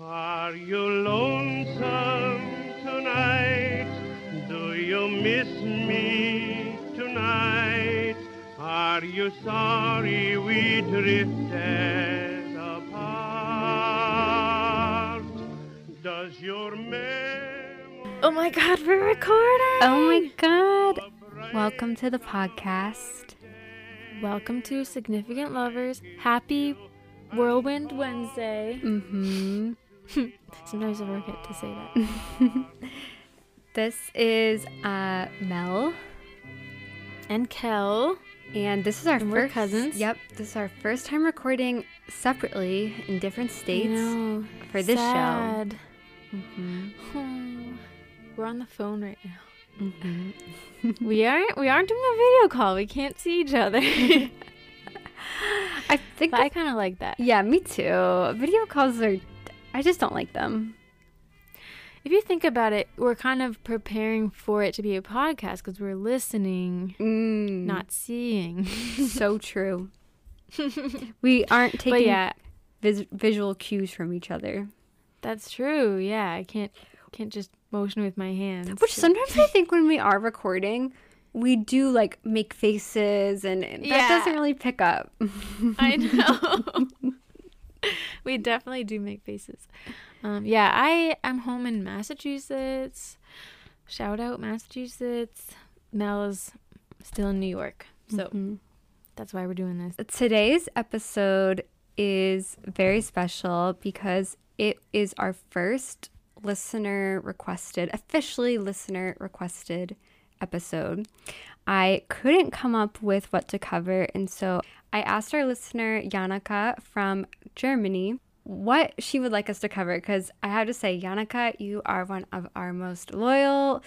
Are you lonesome tonight? Do you miss me tonight? Are you sorry we drifted apart? Does your memory Oh my god, we're recording! Oh my god. Welcome to the podcast. Welcome to Significant Lovers. Happy Whirlwind Wednesday. Mhm. Sometimes I forget to say that. This is uh Mel And Kel. and this is our And first cousins. Yep, this is our first time recording separately in different states. know, for this show. sad. Mhm. Oh, we're on the phone right now. Mhm. We aren't. We aren't doing a video call. We can't see each other. I think I kind of like that. Yeah, me too. Video calls are I just don't like them. If you think about it, we're kind of preparing for it to be a podcast because we're listening, Mm, not seeing. so true. We aren't taking yeah, vis- visual cues from each other. That's true. Yeah, I can't can't just motion with my hands. Which sometimes I think when we are recording, we do like make faces and and that Yeah. doesn't really pick up. I know. we definitely do make faces. Um, yeah, I am home in Massachusetts. Shout out Massachusetts. Mel is still in New York, so Mhm. that's why we're doing this. Today's episode is very special because it is our first listener requested, officially listener requested episode. I couldn't come up with what to cover, and so I asked our listener, Janika from Germany, what she would like us to cover. Because I have to say, Janika, you are one of our most loyal,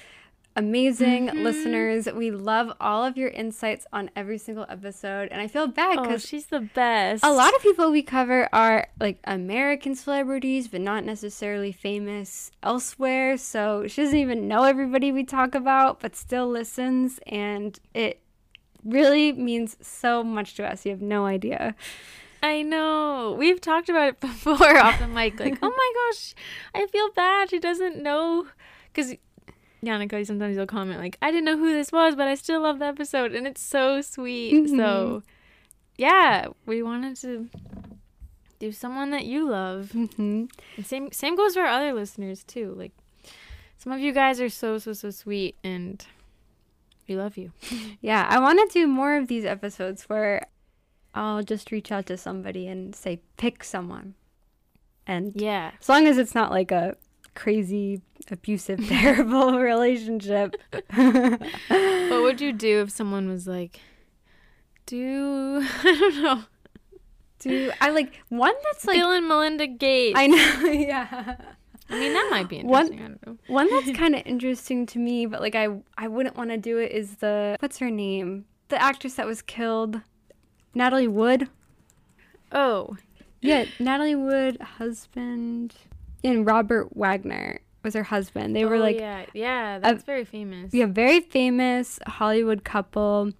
amazing mm-hmm. listeners. We love all of your insights on every single episode, and I feel bad Oh, because she's the best. a lot of people we cover are like American celebrities, but not necessarily famous elsewhere. So she doesn't even know everybody we talk about, but still listens. And it really means so much to us. You have no idea. I know. We've talked about it before off the mic. Like, oh my gosh, I feel bad. She doesn't know. Because Janika sometimes will comment, like, I didn't know who this was, but I still love the episode. And it's so sweet. So, yeah, we wanted to do someone that you love. hmm same, same goes for our other listeners, too. Like, some of you guys are so, so, so sweet. And we love you. Yeah, I want to do more of these episodes where I'll just reach out to somebody and say, pick someone. And Yeah. as long as it's not like a crazy, abusive, terrible relationship. What would you do if someone was like, do, I don't know. Do I like one that's like Bill and Melinda Gates. I know, yeah. I mean, that might be One- interesting. I don't know. One that's kind of interesting to me, but like I I wouldn't want to do it is the what's her name? The actress that was killed, Natalie Wood. Oh, Yeah, Natalie Wood husband and Robert Wagner was her husband. They were oh, like yeah, yeah, that's very famous. yeah, very famous Hollywood couple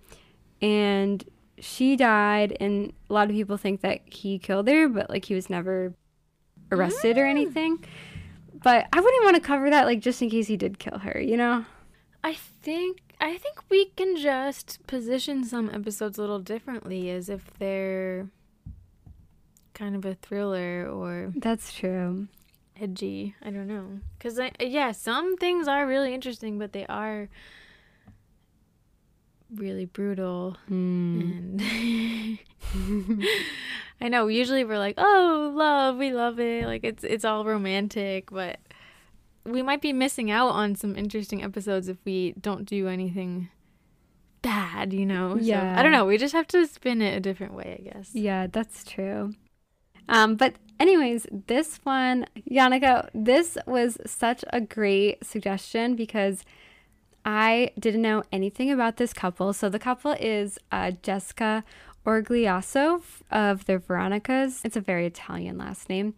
and she died and a lot of people think that he killed her, but like he was never arrested or mm. anything. But I wouldn't want to cover that like just in case he did kill her, you know? I think I think we can just position some episodes a little differently, as if they're kind of a thriller or That's true. edgy. I don't know, because I yeah, some things are really interesting, but they are really brutal Mm. and I know usually we're like, "Oh, love, we love it." Like it's it's all romantic, but we might be missing out on some interesting episodes if we don't do anything bad, you know. So, Yeah. I don't know, we just have to spin it a different way, I guess. Yeah, that's true. Um, but anyways, this one, Janika, this was such a great suggestion because I didn't know anything about this couple. So the couple is uh, Jessica Origliasso of the Veronicas. It's a very Italian last name.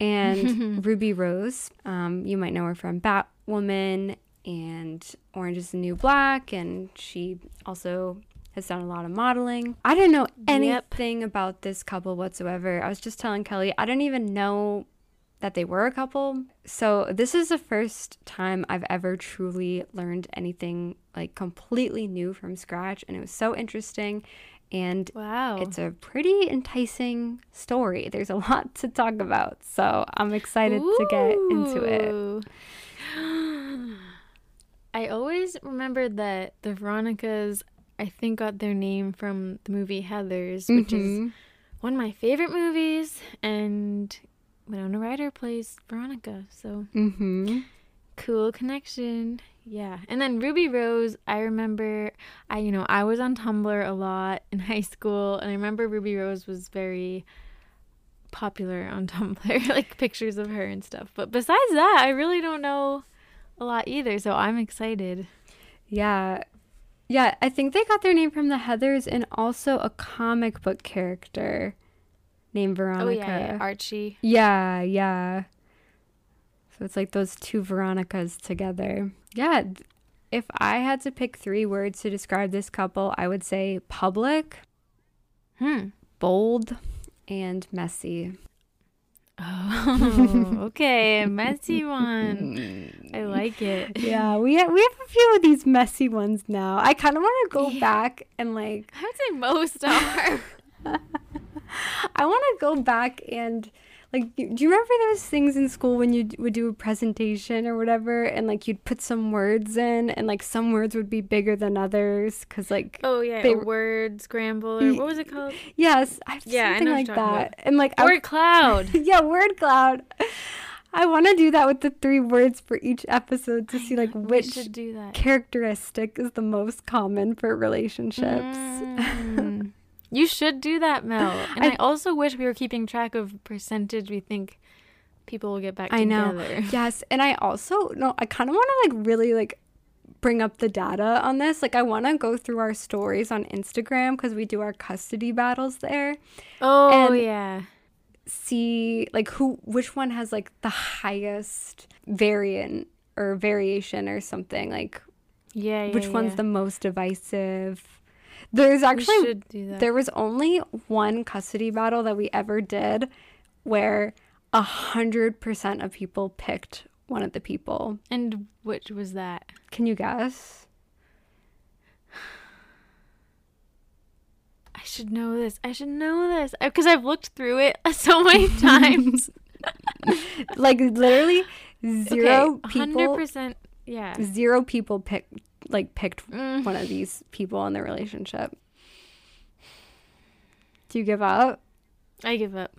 And Ruby Rose. Um, you might know her from Batwoman and Orange is the New Black. And she also has done a lot of modeling. I didn't know Yep. anything about this couple whatsoever. I was just telling Kelly, I don't even know that they were a couple. So this is the first time I've ever truly learned anything like completely new from scratch, and it was so interesting. And Wow. it's a pretty enticing story. There's a lot to talk about, so I'm excited to get into it. I always remembered that the Veronicas, I think, got their name from the movie Heathers, which is Mhm. one of my favorite movies, and Winona Ryder plays Veronica. So Mhm. cool connection. Yeah. And then Ruby Rose, I remember I you know, I was on Tumblr a lot in high school and I remember Ruby Rose was very popular on Tumblr, like pictures of her and stuff. But besides that, I really don't know a lot either, so I'm excited. Yeah. Yeah, I think they got their name from the Heathers and also a comic book character named Veronica. Oh yeah, yeah, Archie. Yeah, yeah. So it's like those two Veronicas together. Yeah. If I had to pick three words to describe this couple, I would say public, Hmm. bold, and messy. Oh, okay, messy one. I like it. Yeah, we have, we have a few of these messy ones now. I kind of want to go Yeah. back and like I would say most are. I want to go back and like, do you remember those things in school when you would do a presentation or whatever, and like you'd put some words in, and like some words would be bigger than others, cause like Oh yeah, They a word scramble or what was it called? yes, I Yeah, I something know like that, about. and like I- Word cloud. yeah, word cloud. I want to do that with the three words for each episode to I see like know, which do that. characteristic is the most common for relationships. Mm. You should do that, Mel. And I, I- also wish we were keeping track of percentage we think people will get back together. I know. Yes, and I also no, I kind of want to like really like bring up the data on this. Like I want to go through our stories on Instagram because we do our custody battles there. Oh yeah. See like who which one has like the highest variant or variation or something like Yeah, yeah. which one's the most divisive. There's actually should do that. there was only one custody battle that we ever did where a hundred percent of people picked one of the people. and which was that? Can you guess? I should know this. I should know this because I've looked through it so many times. Like literally zero Hundred people. percent. Yeah. Zero people picked like picked Mm. one of these people in the relationship. Do you give up? I give up.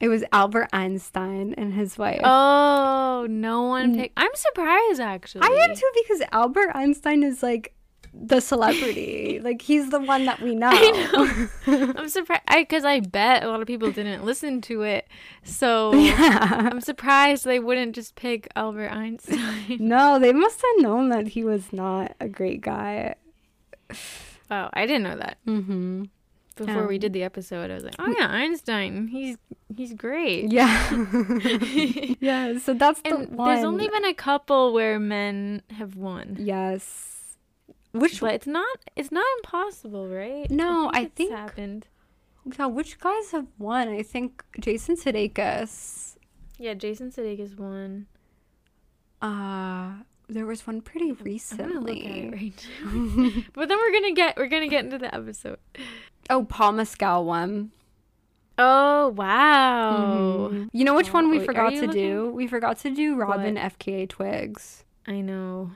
It was Albert Einstein and his wife. Oh, no one picked. I'm surprised actually. I am too because Albert Einstein is like the celebrity. like he's the one that we know. I'm surprised because I, bet a lot of people didn't listen to it, so yeah. I'm surprised they wouldn't just pick Albert Einstein. No, they must have known that he was not a great guy. wow, I didn't know that Mm-hmm. before we did the episode. I was like, oh yeah, Einstein, he's he's great. Yeah. yeah. So that's the one. there's only been a couple where men have won, yes. Which but it's not it's not impossible, right? No, I it's think- happened. yeah, which guys have won? I think Jason Sudeikis. Yeah, Jason Sudeikis won. Uh there was one pretty I'm look at recently. right but then we're gonna get we're gonna get into the episode. Oh, Paul Mescal won. Oh wow! Mhm. You know which Oh, one we wait, forgot to looking? do? We forgot to do Robin What? FKA Twigs. I know.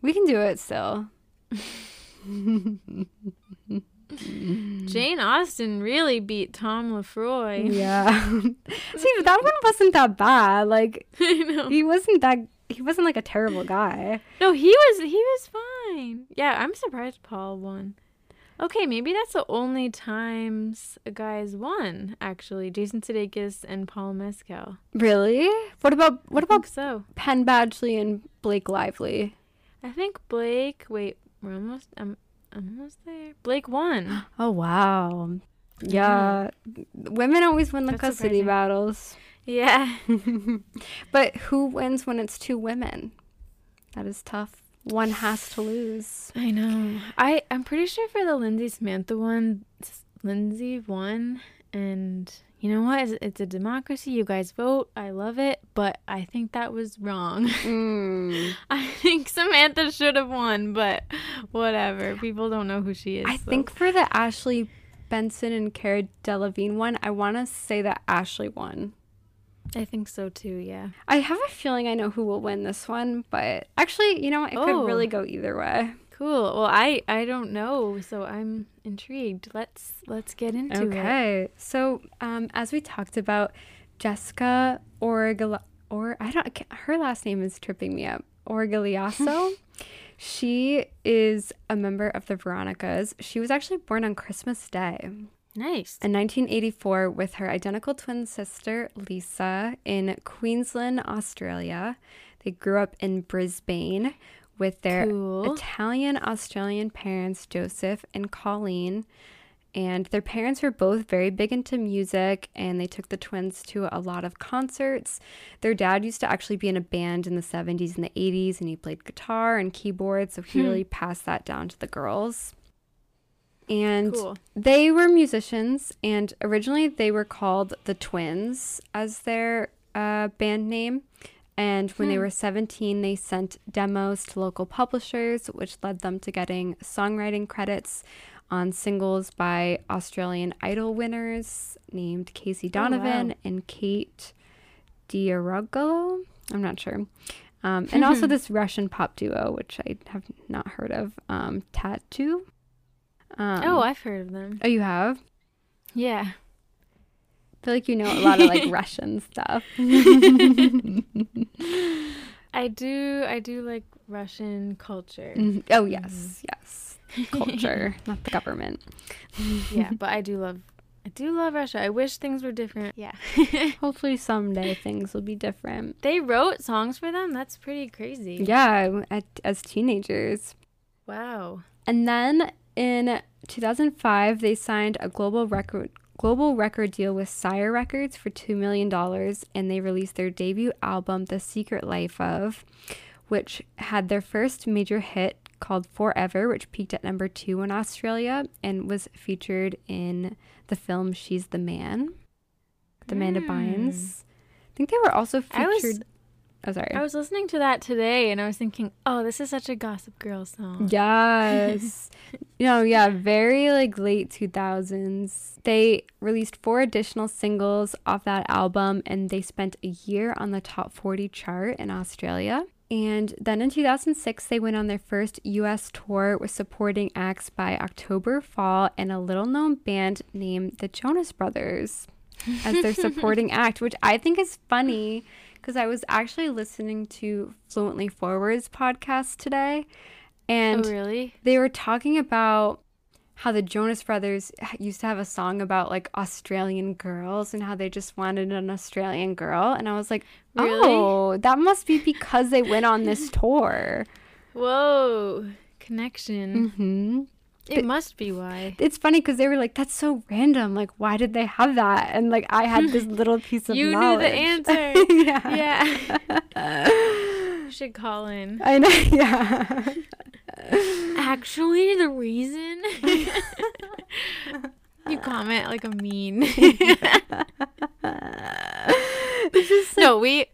We can do it still. Jane Austen really beat Tom Lefroy. Yeah. See, that one wasn't that bad. Like he wasn't that he wasn't like a terrible guy. No, he was he was fine. Yeah, I'm surprised Paul won. Okay, maybe that's the only times a guy's won. Actually, Jason Sudeikis and Paul Mescal. Really? What about what about so? Penn Badgley and Blake Lively? I think Blake. Wait, we're almost. I'm. I'm almost there. Blake won. Oh wow. Yeah. Mm-hmm. Women always win the That's custody surprising. battles. Yeah. but who wins when it's two women? That is tough. One has to lose. I know. I I'm pretty sure for the Lindsay Samantha one, Lindsay won, and you know what? It's, it's a democracy. You guys vote. I love it. But I think that was wrong. Mm. I think Samantha should have won, but whatever. People don't know who she is. I so- think for the Ashley Benson and Cara Delevingne one, I want to say that Ashley won. I think so too. Yeah. I have a feeling I know who will win this one, but actually, you know, it Oh. could really go either way. Cool. Well, I I don't know, so I'm intrigued. Let's let's get into it. Okay. So, um, as we talked about, Jessica Orgala, or I don't, her last name is tripping me up. Orgaliaso. she is a member of the Veronicas. She was actually born on Christmas Day Nice. in 1984 with her identical twin sister Lisa in Queensland, Australia. They grew up in Brisbane with their Cool. Italian Australian parents, Joseph and Colleen. And their parents were both very big into music, and they took the twins to a lot of concerts. Their dad used to actually be in a band in the 70s and the 80s, and he played guitar and keyboard, so he really passed that down to the girls. And Cool. they were musicians, and originally they were called the Twins as their uh, band name. And when they were 17, they sent demos to local publishers, which led them to getting songwriting credits on singles by Australian Idol winners named Casey Donovan wow. and Kate DeAraugo. I'm not sure. Um, and also this Russian pop duo, which I have not heard of, um, Tattoo. Um, oh, I've heard of them. oh, you have? Yeah. I feel like you know a lot of like Russian stuff. I do. I do like Russian culture. Mhm. Oh yes, yes. Culture, not the government. yeah, but I do love. I do love Russia. I wish things were different. Yeah. Hopefully someday things will be different. they wrote songs for them. That's pretty crazy. Yeah, at, as teenagers. Wow. And then in 2005, they signed a global record global record deal with Sire Records for $2 million and they released their debut album The Secret Life of which had their first major hit called Forever which peaked at number 2 in Australia and was featured in the film She's the Man with Amanda hmm. Bynes. I think they were also I was- featured Oh sorry. I was listening to that today and I was thinking, oh, this is such a Gossip Girl song. Yes. know, yeah, very like late 2000s. They released four additional singles off that album and they spent a year on the top 40 chart in Australia. And then in 2006, they went on their first US tour with supporting acts by October Fall and a little known band named the Jonas Brothers as their supporting act, which I think is funny because I was actually listening to Fluently Forwards podcast today. And oh, really? they were talking about how the Jonas Brothers used to have a song about like Australian girls and how they just wanted an Australian girl. And I was like, Really? oh, that must be because they went on this tour. Whoa. Connection. hmm It must be why. It's funny because they were like, that's so random. Like, why did they have that? And like, I had this little piece of You knowledge. knew the answer. yeah. yeah. you should call in. I know. Yeah. Actually, the reason you comment like a mean. This is so No, we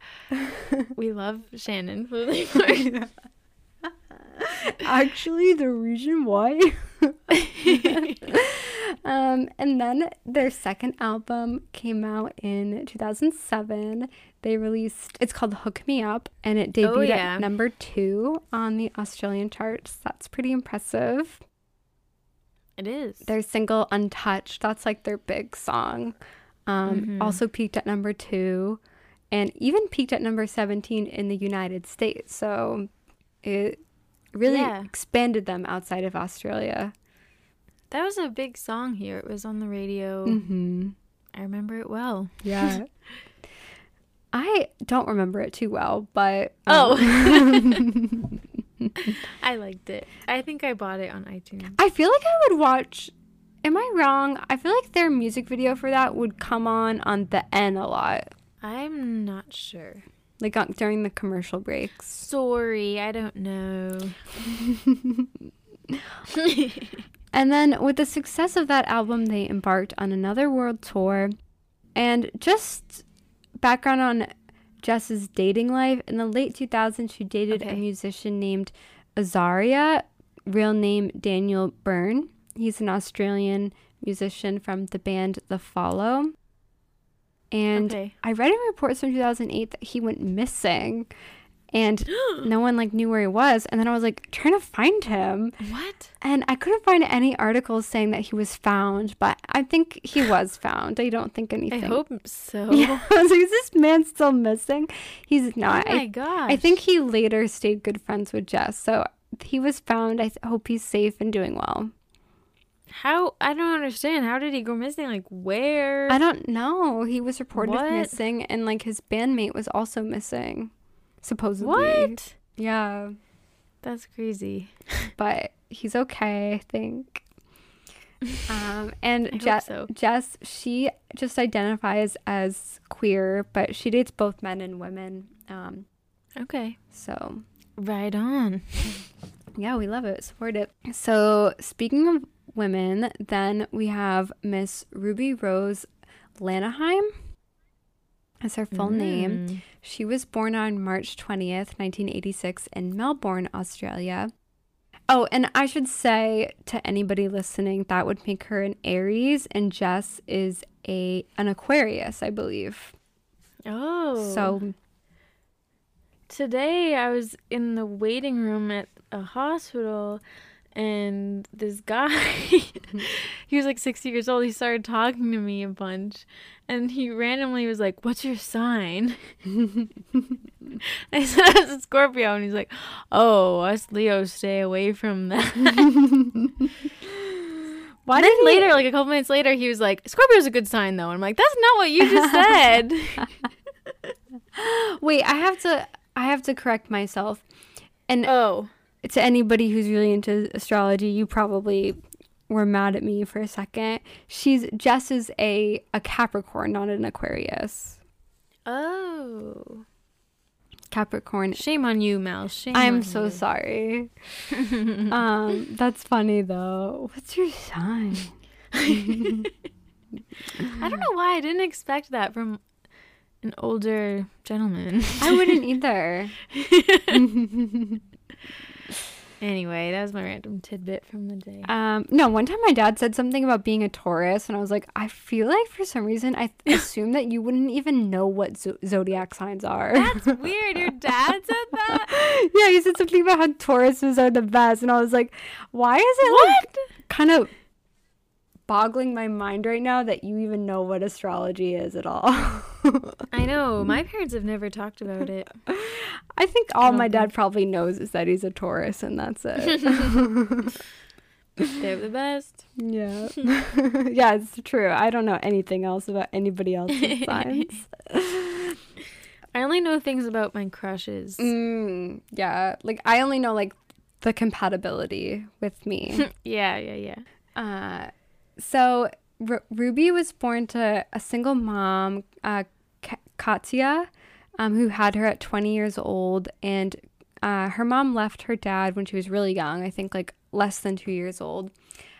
we love Shannon Flutie. Actually, the reason why. um, and then their second album came out in 2007. They released, it's called Hook Me Up, and it debuted Oh, yeah. at number two on the Australian charts. That's pretty impressive. It is. Their single Untouched, that's like their big song, um, Mm-hmm. also peaked at number two and even peaked at number 17 in the United States. So it really Yeah. expanded them outside of Australia. That was a big song here. It was on the radio. Mm-hmm. I remember it well. Yeah. I don't remember it too well, but Oh. um, I liked it. I think I bought it on iTunes. I feel like I would watch. Am I wrong? I feel like their music video for that would come on on the N a lot, I'm not sure. Like on, during the commercial breaks. Sorry, I don't know. And then with the success of that album, they embarked on another world tour. and just background on Jess's dating life. In the late 2000s, she dated a musician named Azaria, real name Daniel Byrne. He's an Australian musician from the band The Follow. And Okay. I read in reports from 2008 that he went missing and no one like knew where he was. And then I was like trying to find him. What? And I couldn't find any articles saying that he was found, but I think he was found. I don't think anything I hope so. Yeah, I was like, is this man still missing? He's not Oh my I, gosh. I think he later stayed good friends with Jess. So he was found. I hope he's safe and doing well. How I don't understand. How did he go missing? Like where? I don't know. He was reported What? missing, and like his bandmate was also missing, supposedly. what? Yeah, That's crazy. but he's okay, I think. Um, and Jess, so. Jess, she just identifies as queer, but she dates both men and women. Um, Okay. so Right on. yeah, we love it, support it. So speaking of women, then we have Miss Ruby Rose Langenheim. That's her full name. Mm. She was born on March 20th, 1986, in Melbourne, Australia. Oh, and I should say to anybody listening, that would make her an Aries, and Jess is a an Aquarius, I believe. Oh. So today I was in the waiting room at a hospital and this guy he was like 60 years old he started talking to me a bunch and he randomly was like what's your sign? I said i was a scorpio and he's like oh us leos stay away from that. Why then he- later like a couple minutes later he was like scorpio's a good sign though and i'm like that's not what you just said. Wait, I have to I have to correct myself. And oh to anybody who's really into astrology, you probably were mad at me for a second. She's Jess is a a Capricorn, not an Aquarius. oh Capricorn. shame on you mel shame I'm so you. sorry. um, that's funny though. What's your sign? I don't know why I didn't expect that from an older gentleman. I wouldn't either. Anyway, that was my random tidbit from the day. Um, no, one time my dad said something about being a Taurus, and I was like, I feel like for some reason I assume that you wouldn't even know what zo- zodiac signs are. That's weird. Your dad said that? yeah, he said something about how Tauruses are the best, and I was like, why is it like kind of boggling my mind right now that you even know what astrology is at all? I know. My parents have never talked about it. I think all don't my dad probably knows is that he's a Taurus, and that's it. They're the best. yeah, yeah, it's true. I don't know anything else about anybody else's signs. I only know things about my crushes. Mm, yeah, like I only know like the compatibility with me. yeah, yeah, yeah. uh, so R- Ruby was born to a single mom, uh, Ka- Katya, um, who had her at 20 years old, and uh, her mom left her dad when she was really young. I think like less than two years old.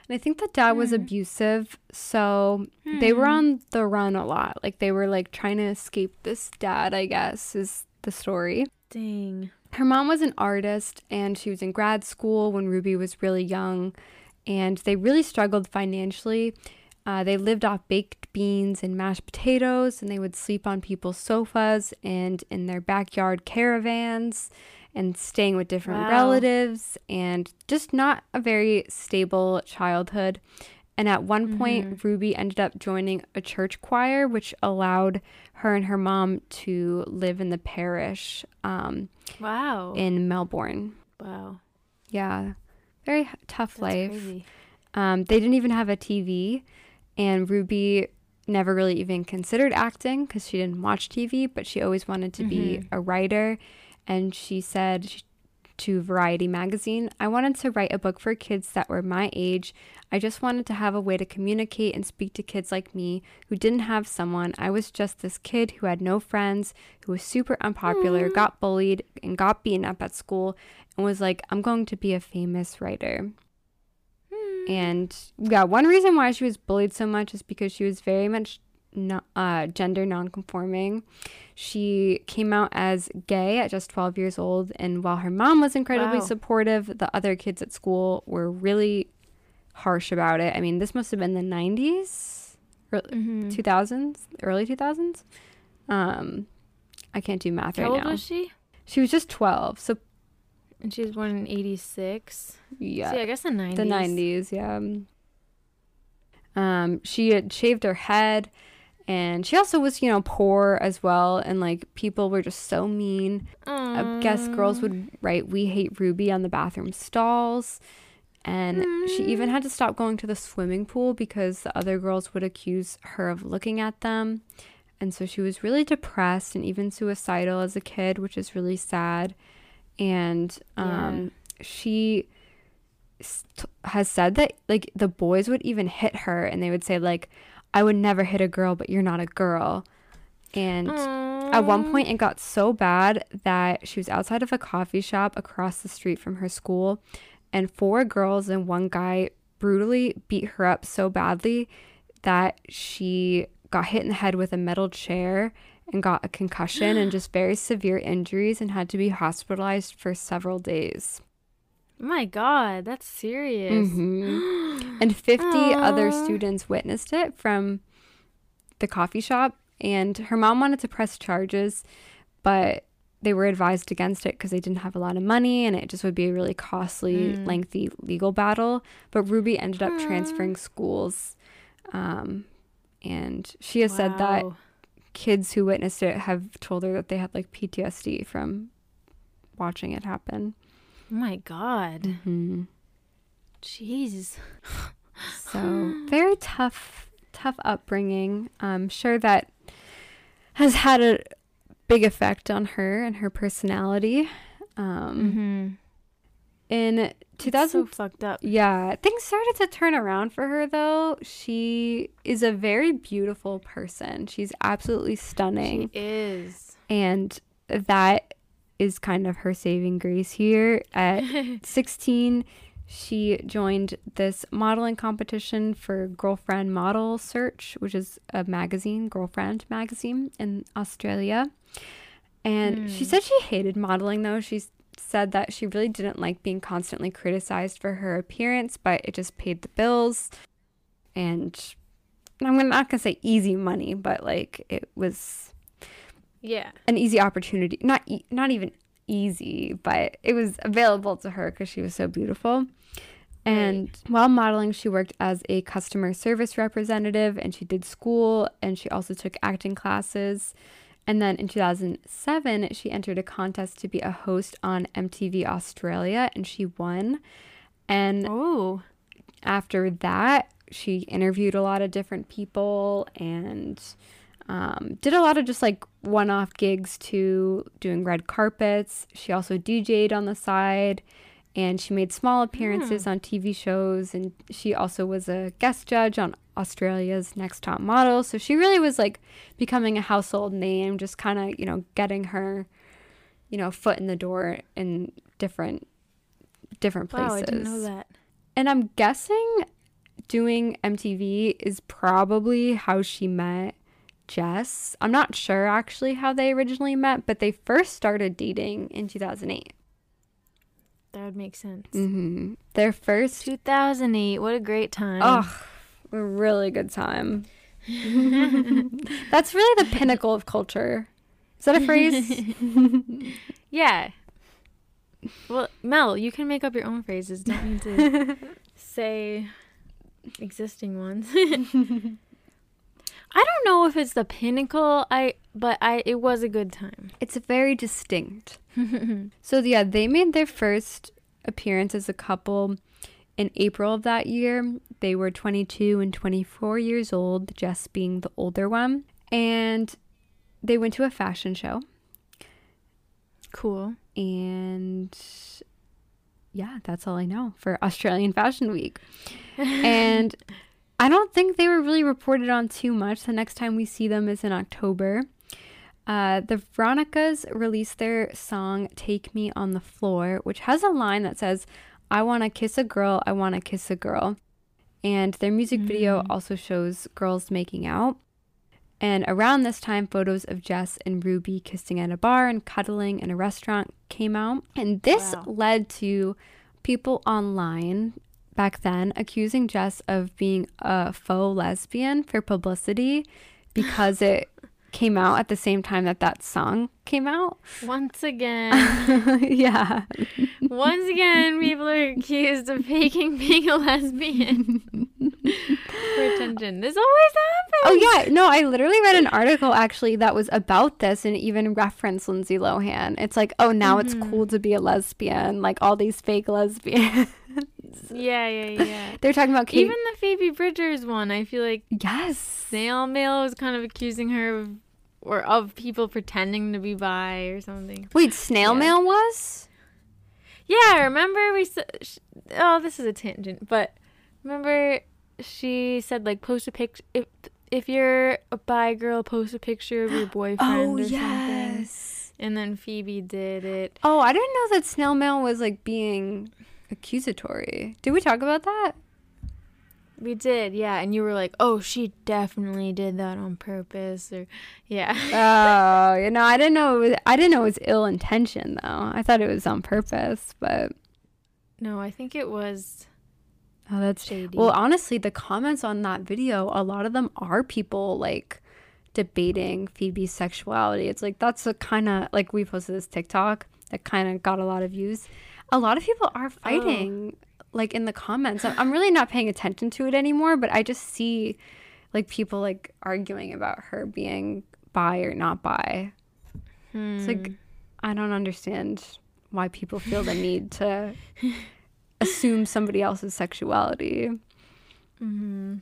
And I think the dad was abusive, so they were on the run a lot. Like they were like trying to escape this dad, I guess, is the story. Dang. Her mom was an artist and she was in grad school when Ruby was really young, and they really struggled financially. Uh, they lived off baked beans and mashed potatoes, and they would sleep on people's sofas and in their backyard caravans and staying with different Wow. relatives, and just not a very stable childhood. And at one point, Ruby ended up joining a church choir, which allowed her and her mom to live in the parish. Um, Wow. in Melbourne. wow. Yeah, very tough That's life. Um, they didn't even have a TV, and Ruby never really even considered acting because she didn't watch TV, but she always wanted to be a writer. And she said sh- to Variety magazine, I wanted to write a book for kids that were my age. I just wanted to have a way to communicate and speak to kids like me who didn't have someone. I was just this kid who had no friends, who was super unpopular, got bullied, and got beaten up at school, and was like, I'm going to be a famous writer. Hmm. And yeah, one reason why she was bullied so much is because she was very much no, uh, gender nonconforming. She came out as gay at just 12 years old, and while her mom was incredibly Wow. supportive, the other kids at school were really harsh about it. I mean, this must have been the 90s, or Mhm. 2000s, early 2000s. Um, I can't do math How right old now. was she? She was just 12, so And she was born in '86. yeah, See, I guess the '90s. the 90s yeah um she had shaved her head and she also was you know poor as well. And like people were just so mean. I guess girls would write we hate ruby on the bathroom stalls. And she even had to stop going to the swimming pool because the other girls would accuse her of looking at them. And so she was really depressed and even suicidal as a kid which is really sad. And um she st- has said that like the boys would even hit her and they would say like I would never hit a girl but you're not a girl. And at one point it got so bad that she was outside of a coffee shop across the street from her school and four girls and one guy brutally beat her up so badly that she got hit in the head with a metal chair and got a concussion and just very severe injuries and had to be hospitalized for several days. My God, that's serious. Mhm. and 50 other students witnessed it from the coffee shop. And her mom wanted to press charges, but they were advised against it because they didn't have a lot of money and it just would be a really costly, lengthy legal battle. But Ruby ended up transferring schools. Um, and she has said that kids who witnessed it have told her that they had like PTSD from watching it happen. Oh my God. Mm-hmm. Jeez. So very tough, tough upbringing. I'm sure that has had a big effect on her and her personality. Um, Mm-hmm. In 2000, so fucked up. yeah, things started to turn around for her though. She is a very beautiful person. She's absolutely stunning. She is. And that is kind of her saving grace here. At 16, she joined this modeling competition for Girlfriend Model Search, which is a magazine, Girlfriend magazine in Australia. And she hmm. said she hated modeling though. She said that she really didn't like being constantly criticized for her appearance, but it just paid the bills. And I'm not going to say easy money, but like it was Yeah. an easy opportunity. Not e- not even easy but it was available to her because she was so beautiful. And while modeling she worked as a customer service representative and she did school and she also took acting classes. And then in 2007 she entered a contest to be a host on MTV Australia and she won. And Oh. after that, she interviewed a lot of different people and um, did a lot of just like one off gigs too, doing red carpets. She also DJ'd on the side and she made small appearances on TV shows. And she also was a guest judge on Australia's Next Top Model. So she really was like becoming a household name, just kind of, you know, getting her, you know, foot in the door in different different places Wow, I didn't know that. and I'm guessing doing MTV is probably how she met Jess. I'm not sure actually how they originally met, but they first started dating in 2008. That would make sense. Mm-hmm. Their first, 2008. What a great time. oh, a really good time. That's really the pinnacle of culture. Is that a phrase? Yeah. Well, Mel, you can make up your own phrases. Don't need to say existing ones. I don't know if it's the pinnacle. I but I it was a good time. It's very distinct. so yeah, they made their first appearance as a couple in April of that year. They were 22 and 24 years old, Jess being the older one, and they went to a fashion show Cool. and yeah, that's all I know for Australian Fashion Week. and I don't think they were really reported on too much. The next time we see them is in October. Uh, the Veronicas released their song Take Me on the Floor, which has a line that says, I want to kiss a girl, I want to kiss a girl. And their music video also shows girls making out. And around this time, photos of Jess and Ruby kissing at a bar and cuddling in a restaurant came out. And this Wow. led to people online back then accusing Jess of being a faux lesbian for publicity because it came out at the same time that that song came out. Once again, yeah. once again, people are accused of faking being a lesbian for attention. This always happens. Oh yeah, no, I literally read an article actually that was about this and even referenced Lindsay Lohan. It's like, oh, now it's cool mm-hmm. to be a lesbian, like all these fake lesbians. Yeah, yeah, yeah. They're talking about Kate. Even the Phoebe Bridgers one, I feel like yes. Snail Mail was kind of accusing her of, or of people pretending to be bi or something. Wait, snail Yeah. mail was? Yeah, remember we said, oh, this is a tangent, but remember she said like post a picture if if you're a bi girl, post a picture of your oh, boyfriend or something. And then Phoebe did it. Oh, I didn't know that snail mail was like being accusatory. Did we talk about that? We did, yeah. And you were like, "Oh, she definitely did that on purpose," or yeah. oh, you know, I didn't know it was. I didn't know it was ill intention though. I thought it was on purpose, but no, I think it was oh, that's shady. Well, honestly, the comments on that video, a lot of them are people like debating Phoebe's sexuality. It's like that's a kind of like we posted this TikTok that kind of got a lot of views. A lot of people are fighting like in the comments. I'm- really not paying attention to it anymore, but I just see like people like arguing about her being bi or not bi. It's like I don't understand why people feel the need to assume somebody else's sexuality. mm-hmm.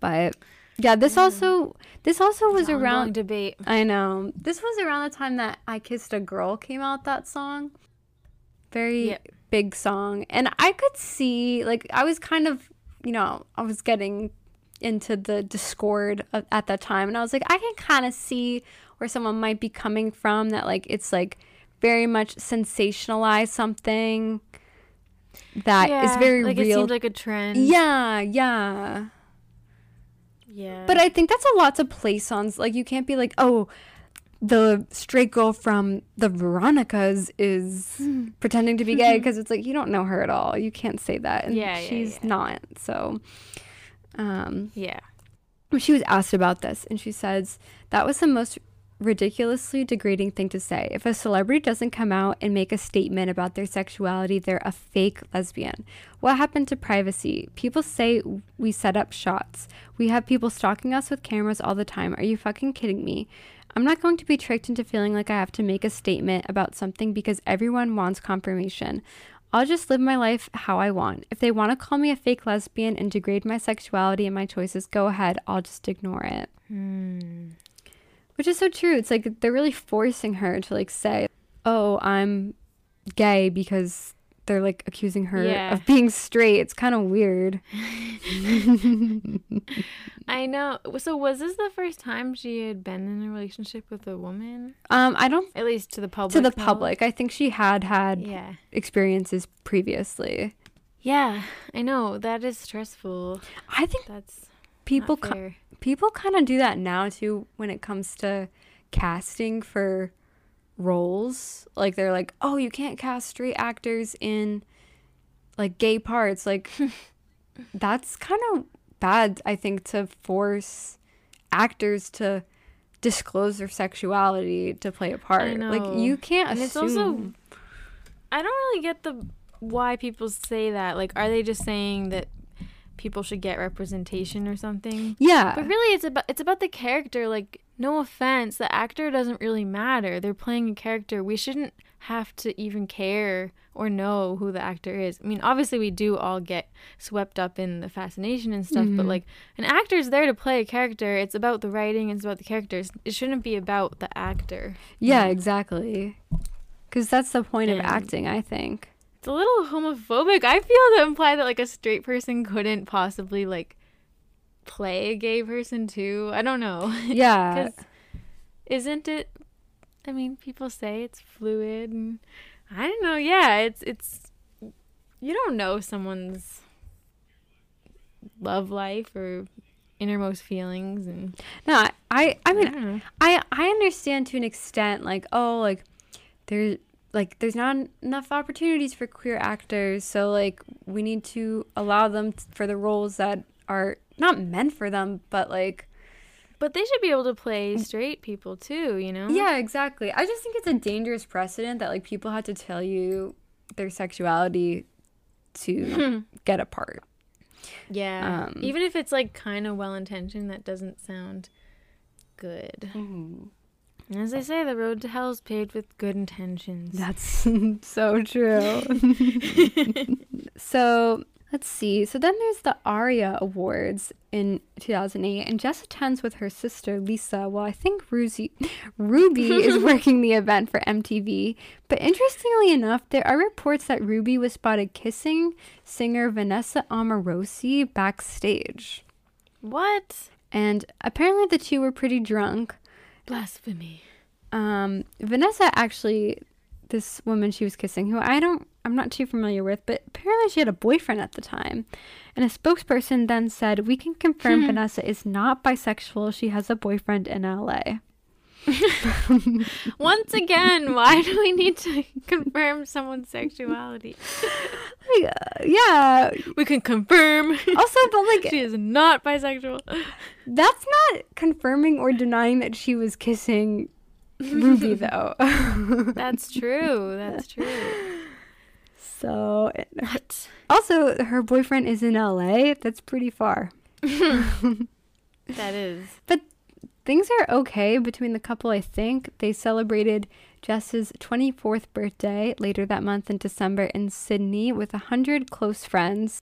But yeah, this also this also was around debate. I know. This was around the time that I Kissed a Girl came out that song. Very Yep. big song. And I could see like I was kind of, you know, I was getting into the discord at at that time and I was like I can kind of see where someone might be coming from that like it's like very much sensationalize something that is Yeah, very like it seems like a trend. yeah, yeah. yeah. But I think that's a lot to place on. Like you can't be like, oh, the straight girl from the Veronicas is pretending to be gay because it's like you don't know her at all. You can't say that, and Yeah, yeah, she's yeah. not. So, um, yeah. she was asked about this, and she says that was the most ridiculously degrading thing to say. If a celebrity doesn't come out and make a statement about their sexuality, they're a fake lesbian. What happened to privacy? People say we set up shots. We have people stalking us with cameras all the time. Are you fucking kidding me? I'm not going to be tricked into feeling like I have to make a statement about something because everyone wants confirmation. I'll just live my life how I want. If they want to call me a fake lesbian and degrade my sexuality and my choices, go ahead. I'll just ignore it. Hmm. Which is so true. It's like they're really forcing her to like say, "Oh, I'm gay" because they're like accusing her Yeah. of being straight. It's kind of weird. I know. So was this the first time she had been in a relationship with a woman? Um, I don't At least to the public. to the public. I think she had had Yeah. experiences previously. Yeah, I know. That is stressful. I think That's people fair. people kind of do that now too when it comes to casting for roles. Like they're like, "Oh, you can't cast straight actors in like gay parts." Like that's kind of bad, I think, to force actors to disclose their sexuality to play a part. Like you can't And it's assume. also I don't really get the why people say that. Like are they just saying that people should get representation or something? yeah. But really it's about it's about the character. Like no offense, the actor doesn't really matter. They're playing a character. We shouldn't have to even care or know who the actor is. I mean, obviously we do all get swept up in the fascination and stuff, but mm-hmm. like an actor's there to play a character. It's about the writing, it's about the characters. It shouldn't be about the actor. yeah, exactly. Cuz that's the point of acting, I think. It's a little homophobic. I feel to imply that like a straight person couldn't possibly like play a gay person too. I don't know. Yeah. Isn't it? I mean, people say it's fluid, and I don't know. Yeah, it's it's. You don't know someone's love life or innermost feelings and No, I, I, mean, I. I, I understand to an extent, like, oh, like, there's, like, there's not enough opportunities for queer actors, so, like, we need to allow them t- for the roles that are not meant for them, but, like, But they should be able to play straight people too, you know? yeah, exactly. I just think it's a dangerous precedent that, like, people have to tell you their sexuality to get a part. Yeah. Um, Even if it's like kind of well intentioned, that doesn't sound good. As they say, the road to hell is paved with good intentions. That's so true. so let's see. So then there's the ARIA Awards in 2008, and Jess attends with her sister Lisa. Well, I think Ruby, Ruby is working the event for MTV. But interestingly enough, there are reports that Ruby was spotted kissing singer Vanessa Amorosi backstage. What? And apparently the two were pretty drunk. Blasphemy. um, Vanessa actually, this woman she was kissing, who I don't, I'm not too familiar with, but apparently she had a boyfriend at the time. And a spokesperson then said, We can confirm Vanessa is not bisexual. She has a boyfriend in LA. Once again, why do we need to confirm someone's sexuality? Like, uh, yeah. We can confirm Also, but like, she is not bisexual. that's not confirming or denying that she was kissing Ruby, though. That's true. That's true. So, What? also, her boyfriend is in LA. That's pretty far. That is. But things are okay between the couple, I think. They celebrated Jess's 24th birthday later that month in December in Sydney with 100 close friends.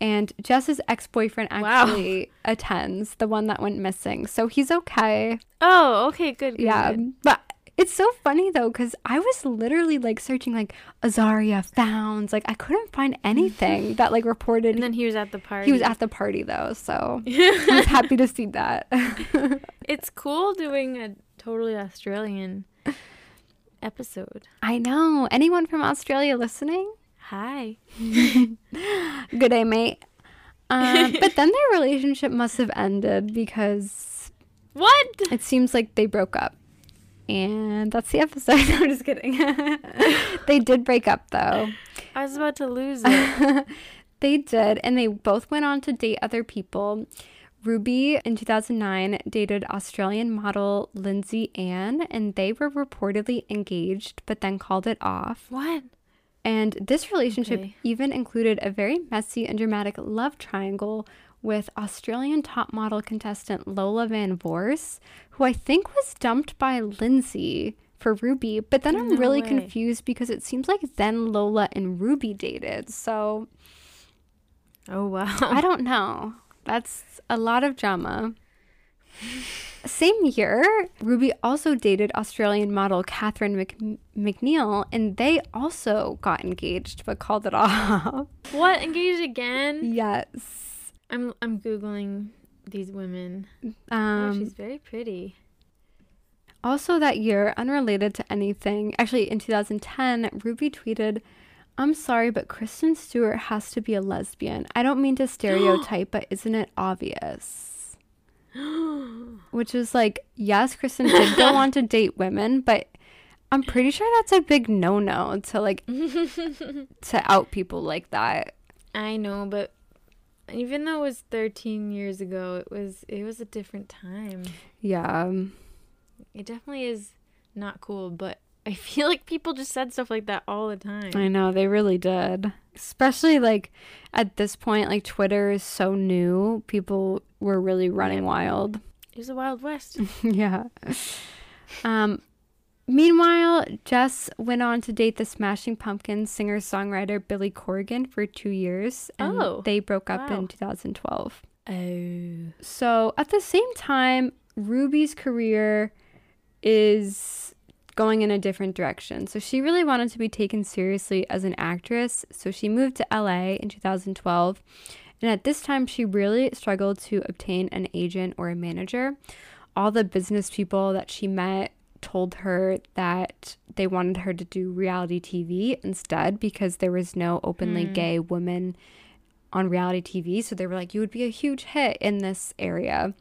And Jess's ex boyfriend Wow. actually attends, the one that went missing. So he's okay. Oh, okay, good. good, Yeah. good. But it's so funny though, because I was literally like searching like Azaria founds. Like I couldn't find anything that like reported And then he was at the party. he was at the party though. So I was happy to see that. It's cool doing a totally Australian episode. I know. Anyone from Australia listening? Hi. Good day, mate. Um, but then their relationship must have ended because What? it seems like they broke up. And that's the episode. No, I'm just kidding. they did break up though. I was about to lose it. They did, and they both went on to date other people. Ruby in 2009 dated Australian model Lindsay Ann, and they were reportedly engaged, but then called it off. what? And this relationship Okay. even included a very messy and dramatic love triangle with Australian top model contestant Lola Van Vorst, who I think was dumped by Lindsay for Ruby. But then I'm really way. confused because it seems like then Lola and Ruby dated. So Oh wow. I don't know. That's a lot of drama. Same year, Ruby also dated Australian model Catherine Mc- McNeil, and they also got engaged but called it off. What? Engaged again? yes. I'm I'm googling these women. oh, Um, she's very pretty. also, that year, unrelated to anything, actually in 2010, Ruby tweeted, I'm sorry, but Kristen Stewart has to be a lesbian. I don't mean to stereotype, but isn't it obvious? Which is like, yes, Kristen did go on to date women, but I'm pretty sure that's a big no no to like to out people like that. I know, but even though it was 13 years ago, it was it was a different time. Yeah. um, It definitely is not cool, but I feel like people just said stuff like that all the time. I know they really did. Especially like at this point, like Twitter is so new. People were really running wild. It was the Wild West. yeah. Um meanwhile, Jess went on to date the Smashing Pumpkins singer-songwriter Billy Corgan for 2 years and Oh, they broke up wow. in 2012. Oh. So at the same time, Ruby's career is going in a different direction. So she really wanted to be taken seriously as an actress. So she moved to LA in 2012. And at this time, she really struggled to obtain an agent or a manager. All the business people that she met told her that they wanted her to do reality TV instead because there was no openly hmm. gay woman on reality TV. So they were like, you would be a huge hit in this area.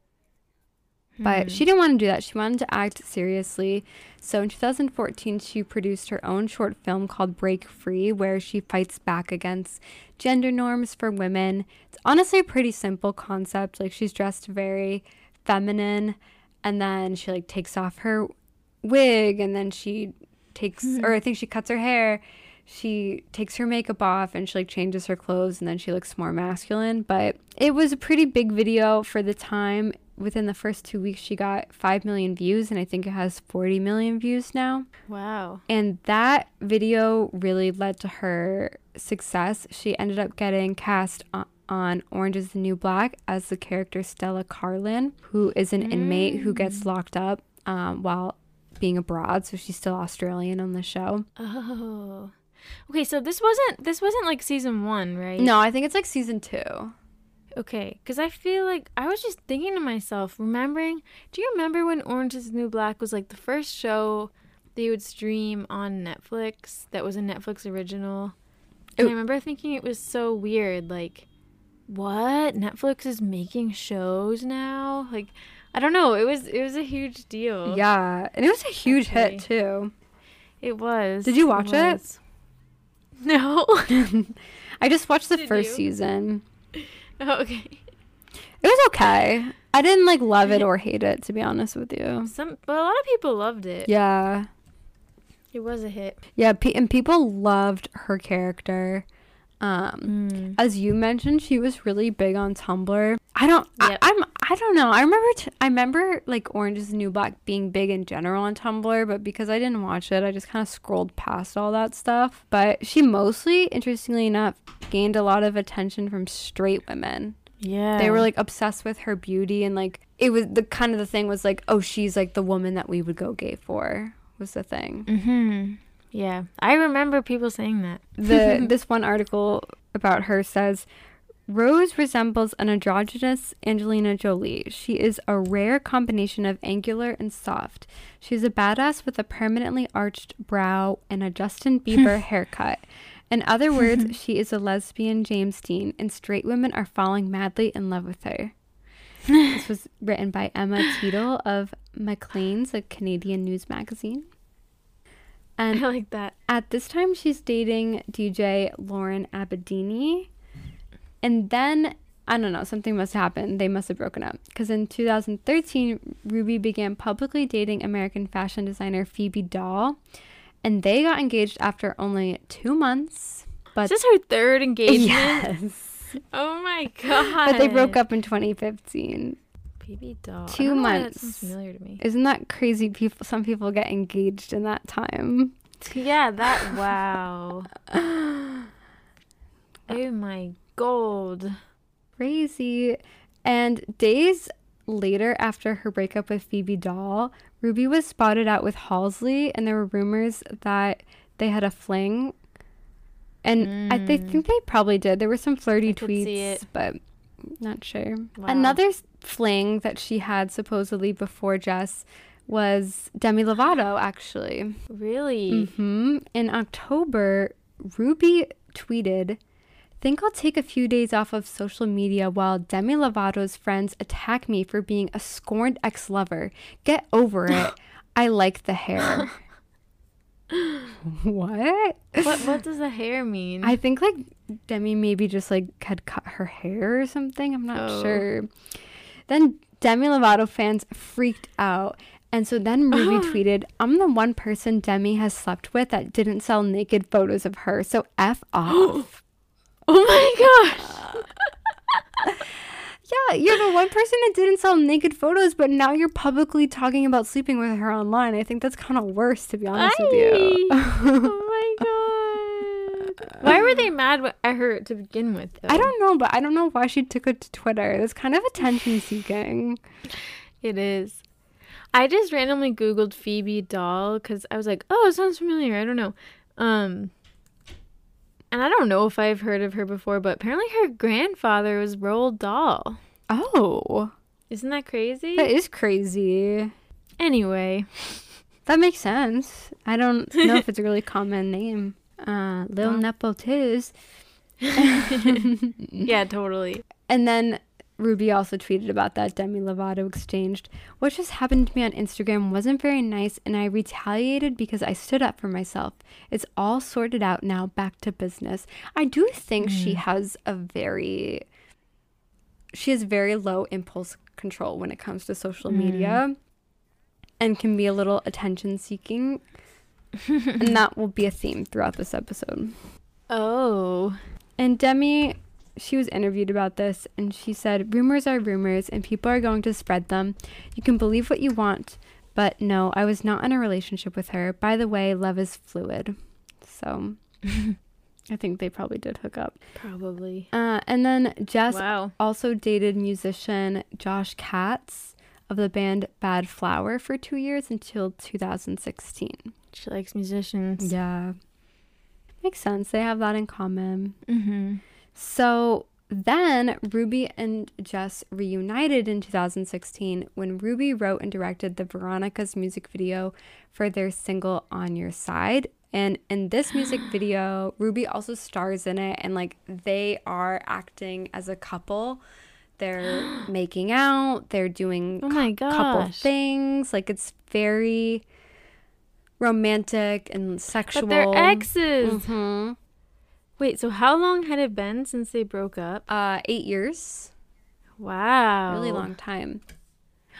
But she hmm. didn't want to do that. She wanted to act seriously. So in 2014, she produced her own short film called Break Free, where she fights back against gender norms for women. It's honestly a pretty simple concept. Like she's dressed very feminine, and then she like takes off her wig, and then she takes, or I think she cuts her hair. She takes her makeup off and she like changes her clothes and then she looks more masculine. But it was a pretty big video for the time within the first two weeks, she got 5 million views, and I think it has 40 million views now. Wow. And that video really led to her success. She ended up getting cast on, on Orange is the New Black as the character Stella Carlin, who is an inmate who gets locked up um, while being abroad. So she's still Australian on the show. Oh. Okay, so this wasn't this wasn't like season one, right? No, I think it's like season two. Okay, because I feel like I was just thinking to myself, remembering. Do you remember when Orange is the New Black was like the first show they would stream on Netflix that was a Netflix original? And. I remember thinking it was so weird. Like, what? Netflix is making shows now? Like, I don't know. It was it was a huge deal. Yeah, and it was a huge hit too. it was. Did you watch it? was. No. I just watched the Did first you? season. Oh, okay. It was okay. I didn't like love it or hate it, to be honest with you. Some, but a lot of people loved it. Yeah. It was a hit. Yeah, pe- and people loved her character. Um, Mm. as you mentioned, she was really big on Tumblr. I don't, Yep. I, I'm, I don't know. I remember, t- I remember like Orange is the New Black being big in general on Tumblr, but because I didn't watch it, I just kind of scrolled past all that stuff. But she mostly, interestingly enough, gained a lot of attention from straight women. Yeah. They were like obsessed with her beauty, and like it was the kind of the thing was like, oh, she's like the woman that we would go gay for. Was the thing. Mm-hmm. Yeah. I remember people saying that. the this one article about her says Rose resembles an androgynous Angelina Jolie. She is a rare combination of angular and soft. She's a badass with a permanently arched brow and a Justin Bieber haircut. In other words, she is a lesbian James Dean, and straight women are falling madly in love with her. this was written by Emma Teitel of Maclean's, a Canadian news magazine. And I like that. at this time, she's dating DJ Lauren Abedini. And then, I don't know, something must happen. They must have broken up. Because in 2013, Ruby began publicly dating American fashion designer Phoebe Dahl. And they got engaged after only two months. But this Is this her third engagement? yes. Oh my god. But they broke up in 2015. Baby doll. Two I don't know why That months. familiar to me. Isn't that crazy? People, some people get engaged in that time. Yeah, that wow. oh my gold. crazy. And days later, after her breakup with Phoebe Dahl, Ruby was spotted out with Halsey, and there were rumors that they had a fling. And I they think they probably did. There were some flirty Mm. I tweets, but not sure. Wow. Another fling that she had supposedly before Jess was Demi Lovato, actually. Really? hmm In October, Ruby tweeted, I think I'll take a few days off of social media while Demi Lovato's friends attack me for being a scorned ex lover. Get over it. I like the hair. what? What what does the hair mean? I think like Demi maybe just like had cut her hair or something. I'm not Oh. sure. Then Demi Lovato fans freaked out. And so then Ruby tweeted, I'm the one person Demi has slept with that didn't sell naked photos of her. So F off. Oh my gosh. yeah, you're the one person that didn't sell naked photos, but now you're publicly talking about sleeping with her online. I think that's kind of worse, to be honest with you. oh my god. Why were they mad at her to begin with? Though? I don't know, but I don't know why she took it to Twitter. It's kind of attention seeking. It is. I just randomly googled Phoebe Dahl because I was like, "Oh, it sounds familiar." I don't know, um, and I don't know if I've heard of her before, but apparently her grandfather was Roald Dahl. Oh, Isn't that crazy? that is crazy. anyway, That makes sense. I don't know if it's a really common name. Uh, Lil Wow. Nepo Tiz. yeah, totally. And then Ruby also tweeted about that Demi Lovato exchanged. What just happened to me on Instagram wasn't very nice, and I retaliated because I stood up for myself. It's all sorted out now, back to business. I do think she mm. has a very. She has very low impulse control when it comes to social media mm. and can be a little attention seeking. and that will be a theme throughout this episode. Oh. And Demi, she was interviewed about this and she said, Rumors are rumors and people are going to spread them. You can believe what you want, but no, I was not in a relationship with her. By the way, love is fluid. So I think they probably did hook up. Probably. Uh, and then Jess Wow. also dated musician Josh Katz of the band Badflower for two years until 2016. She likes musicians. Yeah. Makes sense. They have that in common. Mm-hmm. So then Ruby and Jess reunited in 2016 when Ruby wrote and directed the Veronica's music video for their single On Your Side. And in this music video, Ruby also stars in it, and like they are acting as a couple. They're making out, they're doing Oh my cou- couple things. Like it's very romantic and sexual. But they're exes. Mhm. Wait, so how long had it been since they broke up? Uh, eight years. Wow. really long time.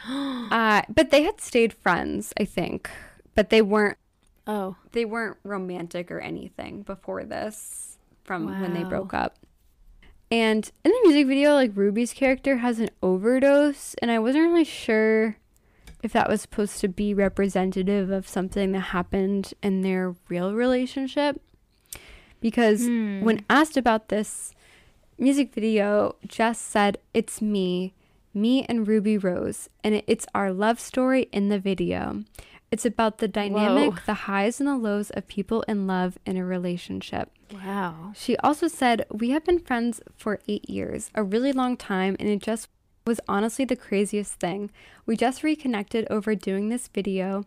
Uh, but they had stayed friends, I think. But they weren't Oh. they weren't romantic or anything before this from when they broke up. And in the music video, like Ruby's character has an overdose, and I wasn't really sure if that was supposed to be representative of something that happened in their real relationship. Because Hmm. when asked about this music video, Jess said, It's me, me and Ruby Rose, and it's our love story in the video. It's about the dynamic, Whoa. the highs and the lows of people in love in a relationship. Wow. She also said, We have been friends for eight years, a really long time, and it just was honestly the craziest thing. We just reconnected over doing this video.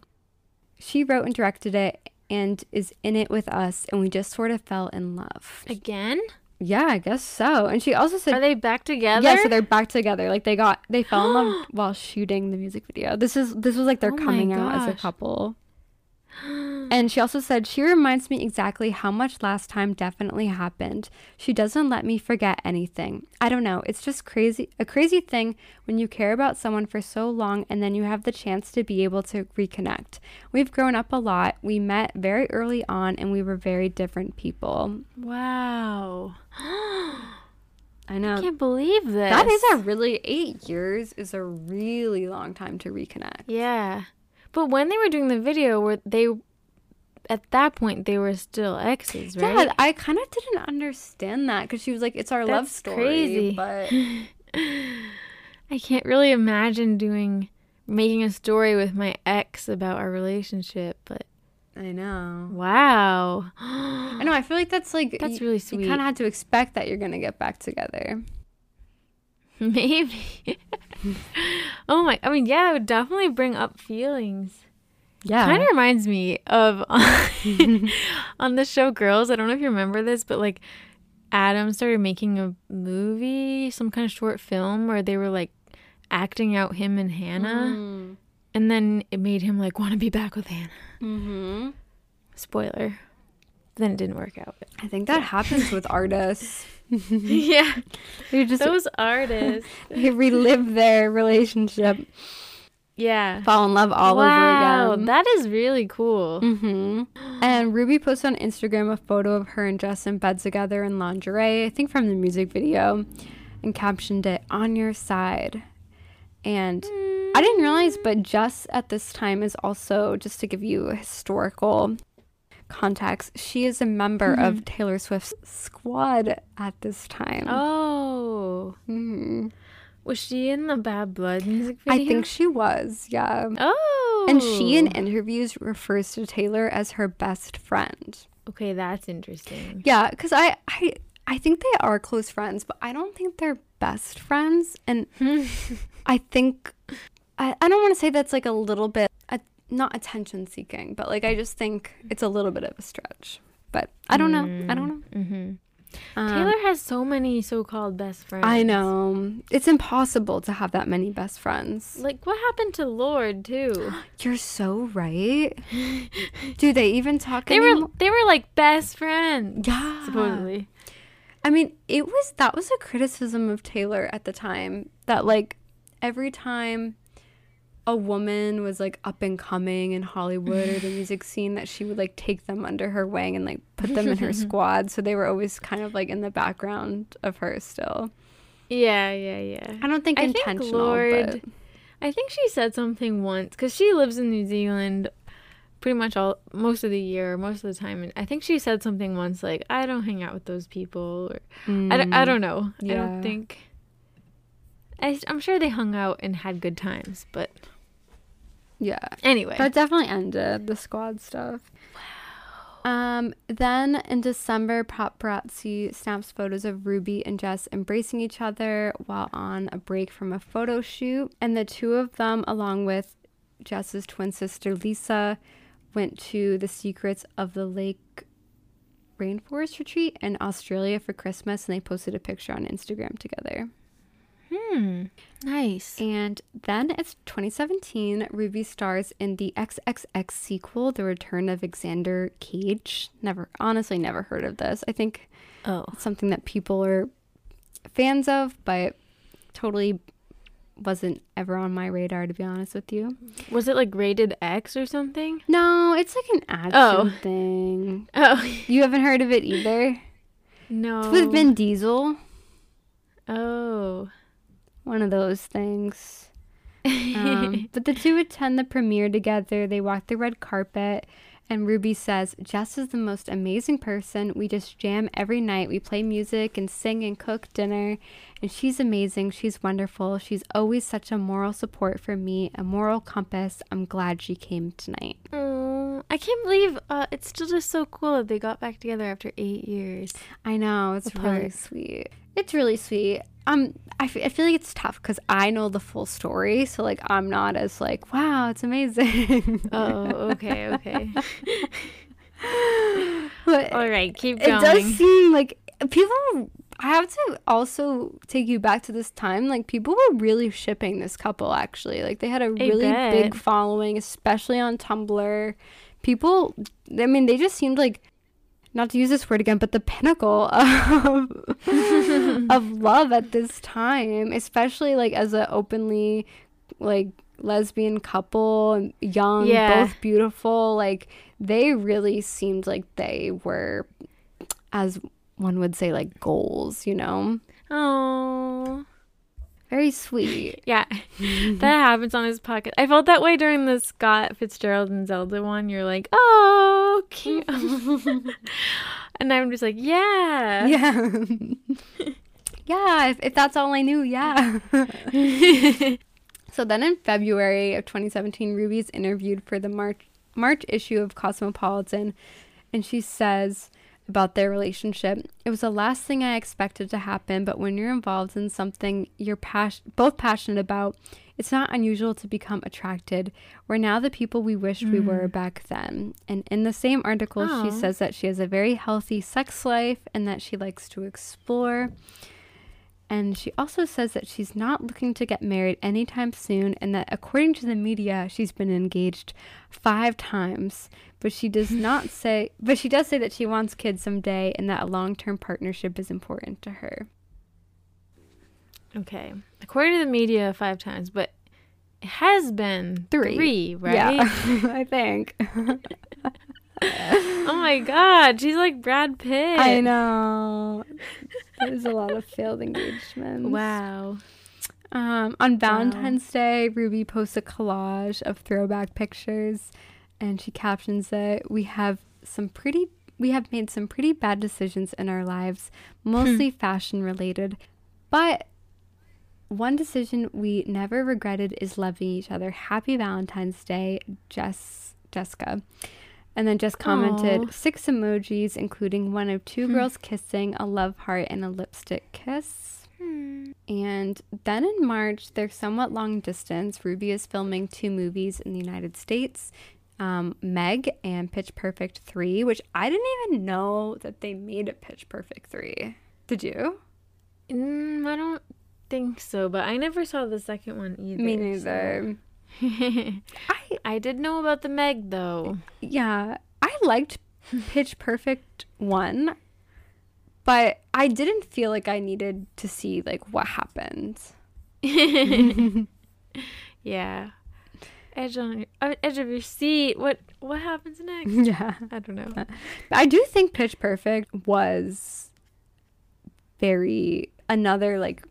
She wrote and directed it and is in it with us, and we just sort of fell in love. Again? Yeah, I guess so. And she also said, Are they back together? Yeah, so they're back together. Like they got they fell in love while shooting the music video. This is this was like their Oh coming out as a couple. And she also said she reminds me exactly how much last time definitely happened. She doesn't let me forget anything. I don't know. It's just crazy a crazy thing when you care about someone for so long and then you have the chance to be able to reconnect. We've grown up a lot. We met very early on and we were very different people. Wow. I know. I can't believe this. That is a really eight years is a really long time to reconnect. Yeah. But when they were doing the video, where they at that point they were still exes, right? Yeah, I kind of didn't understand that because she was like, "It's our love That's story," crazy. but I can't really imagine doing making a story with my ex about our relationship, but I know. wow. I know. I feel like that's like That's you- really You sweet. kind of had to expect that you're gonna get back together. Maybe. oh my, I mean, yeah, it would definitely bring up feelings. Yeah. Kind of reminds me of on the show Girls. I don't know if you remember this, but like Adam started making a movie, some kind of short film where they were like acting out him and Hannah, Mm. and then it made him like want to be back with Hannah. Mm-hmm. Spoiler. Then it didn't work out. I think that happens with artists. yeah, They just those artists. they relive their relationship, Yeah. fall in love all wow, over again. that is really cool. hmm And Ruby posted on Instagram a photo of her and Jess in bed together in lingerie, I think from the music video, and captioned it on your side. And I didn't realize, but Jess at this time is also, just to give you a historical context, she is a member of Taylor Swift's squad at this time. Oh, Mhm. was she in the Bad Blood music video? I think she was, yeah. Oh, And she, in interviews, refers to Taylor as her best friend. Okay, that's interesting. Yeah, because I, I I think they are close friends, but I don't think they're best friends. And I think I, I don't want to say that's like a little bit uh, not attention seeking, but like I just think it's a little bit of a stretch. But I don't know. I don't know. Mm-hmm. Um, Taylor has so many so-called best friends. I know. It's impossible to have that many best friends. Like, what happened to Lorde too? You're so right. Do they even talk They were they were like best friends. Yeah. supposedly. I mean, it was that was a criticism of Taylor at the time that like every time a woman was like up and coming in Hollywood or the music scene that she would like take them under her wing and like put them in her squad so they were always kind of like in the background of her still. Yeah, yeah, yeah. I don't think I think intentional, Lorde- but I think she said something once because she lives in New Zealand pretty much all most of the year, most of the time, and I think she said something once like, "I don't hang out with those people," or I, don't, I mm. don't know. I don't think. I, I'm sure they hung out and had good times, but yeah. anyway. That definitely ended the squad stuff. Wow. Um, then in December, paparazzi snaps photos of Ruby and Jess embracing each other while on a break from a photo shoot. And the two of them, along with Jess's twin sister Lisa, went to the Secrets of the Lake Rainforest Retreat in Australia for Christmas. And they posted a picture on Instagram together. Hmm. Nice. And then it's 2017. Ruby stars in the XXX sequel, The Return of Xander Cage. Never, honestly, never heard of this. I think Oh. it's something that people are fans of, but totally wasn't ever on my radar, to be honest with you. Was it like rated X or something? No, it's like an action Oh. thing. Oh. You haven't heard of it either? No. It's with Vin Diesel. Oh. One of those things. Um, but the two attend the premiere together. They walk the red carpet, and Ruby says, Jess is the most amazing person. We just jam every night. We play music and sing and cook dinner. And she's amazing. She's wonderful. She's always such a moral support for me, a moral compass. I'm glad she came tonight. Oh, I can't believe uh, it's still just so cool that they got back together after eight years. I know. It's really sweet. It's really sweet. Um, I, f- I feel like it's tough because I know the full story. So, like, I'm not as like, wow, it's amazing. Oh, okay, okay. But All right, keep going. it does seem like people i have to also take you back to this time like people were really shipping this couple actually like they had a really bet. big following especially on tumblr people i mean they just seemed like not to use this word again but the pinnacle of of love at this time especially like as an openly like lesbian couple and young Yeah. both beautiful like they really seemed like they were as one would say like goals you know Oh, very sweet. Yeah, that happens on his podcast. I felt that way during the Scott Fitzgerald and Zelda one. You're like, oh, cute, and I'm just like, yeah, yeah. Yeah if, if that's all i knew yeah. So then in february of 2017 ruby's interviewed for the march march issue of cosmopolitan and she says about their relationship. It was the last thing i expected to happen but when you're involved in something you're pas- both passionate about it's not unusual to become attracted. We're now the people we wished we were mm. back then. And in the same article she says that she has a very healthy sex life and that she likes to explore and she also says that she's not looking to get married anytime soon, and that according to the media, she's been engaged five times. But she does not say, but she does say that she wants kids someday, and that a long-term partnership is important to her. Okay, according to the media, five times, but it has been Three. three right? Yeah, I think. oh my God, she's like Brad Pitt. I know. There's a lot of failed engagements. Wow. Um, on Valentine's Day, Ruby posts a collage of throwback pictures, and she captions it. We have some pretty. We have made some pretty bad decisions in our lives, mostly fashion related, but one decision we never regretted is loving each other. Happy Valentine's Day, Jess, Jessica. And then just commented Aw. six emojis, including one of two girls kissing, a love heart, and a lipstick kiss. And then in March, they're somewhat long distance. Ruby is filming two movies in the United States. um, Meg and Pitch Perfect 3, which I didn't even know that they made a Pitch Perfect 3. Did you? Mm, I don't think so, but I never saw the second one either. Me neither. so- I I did know about the Meg though. yeah, I liked Pitch Perfect 1, but I didn't feel like I needed to see like what happened. Yeah. Edge on your uh, edge of your seat. What what happens next? Yeah. I don't know. I do think Pitch Perfect was very another like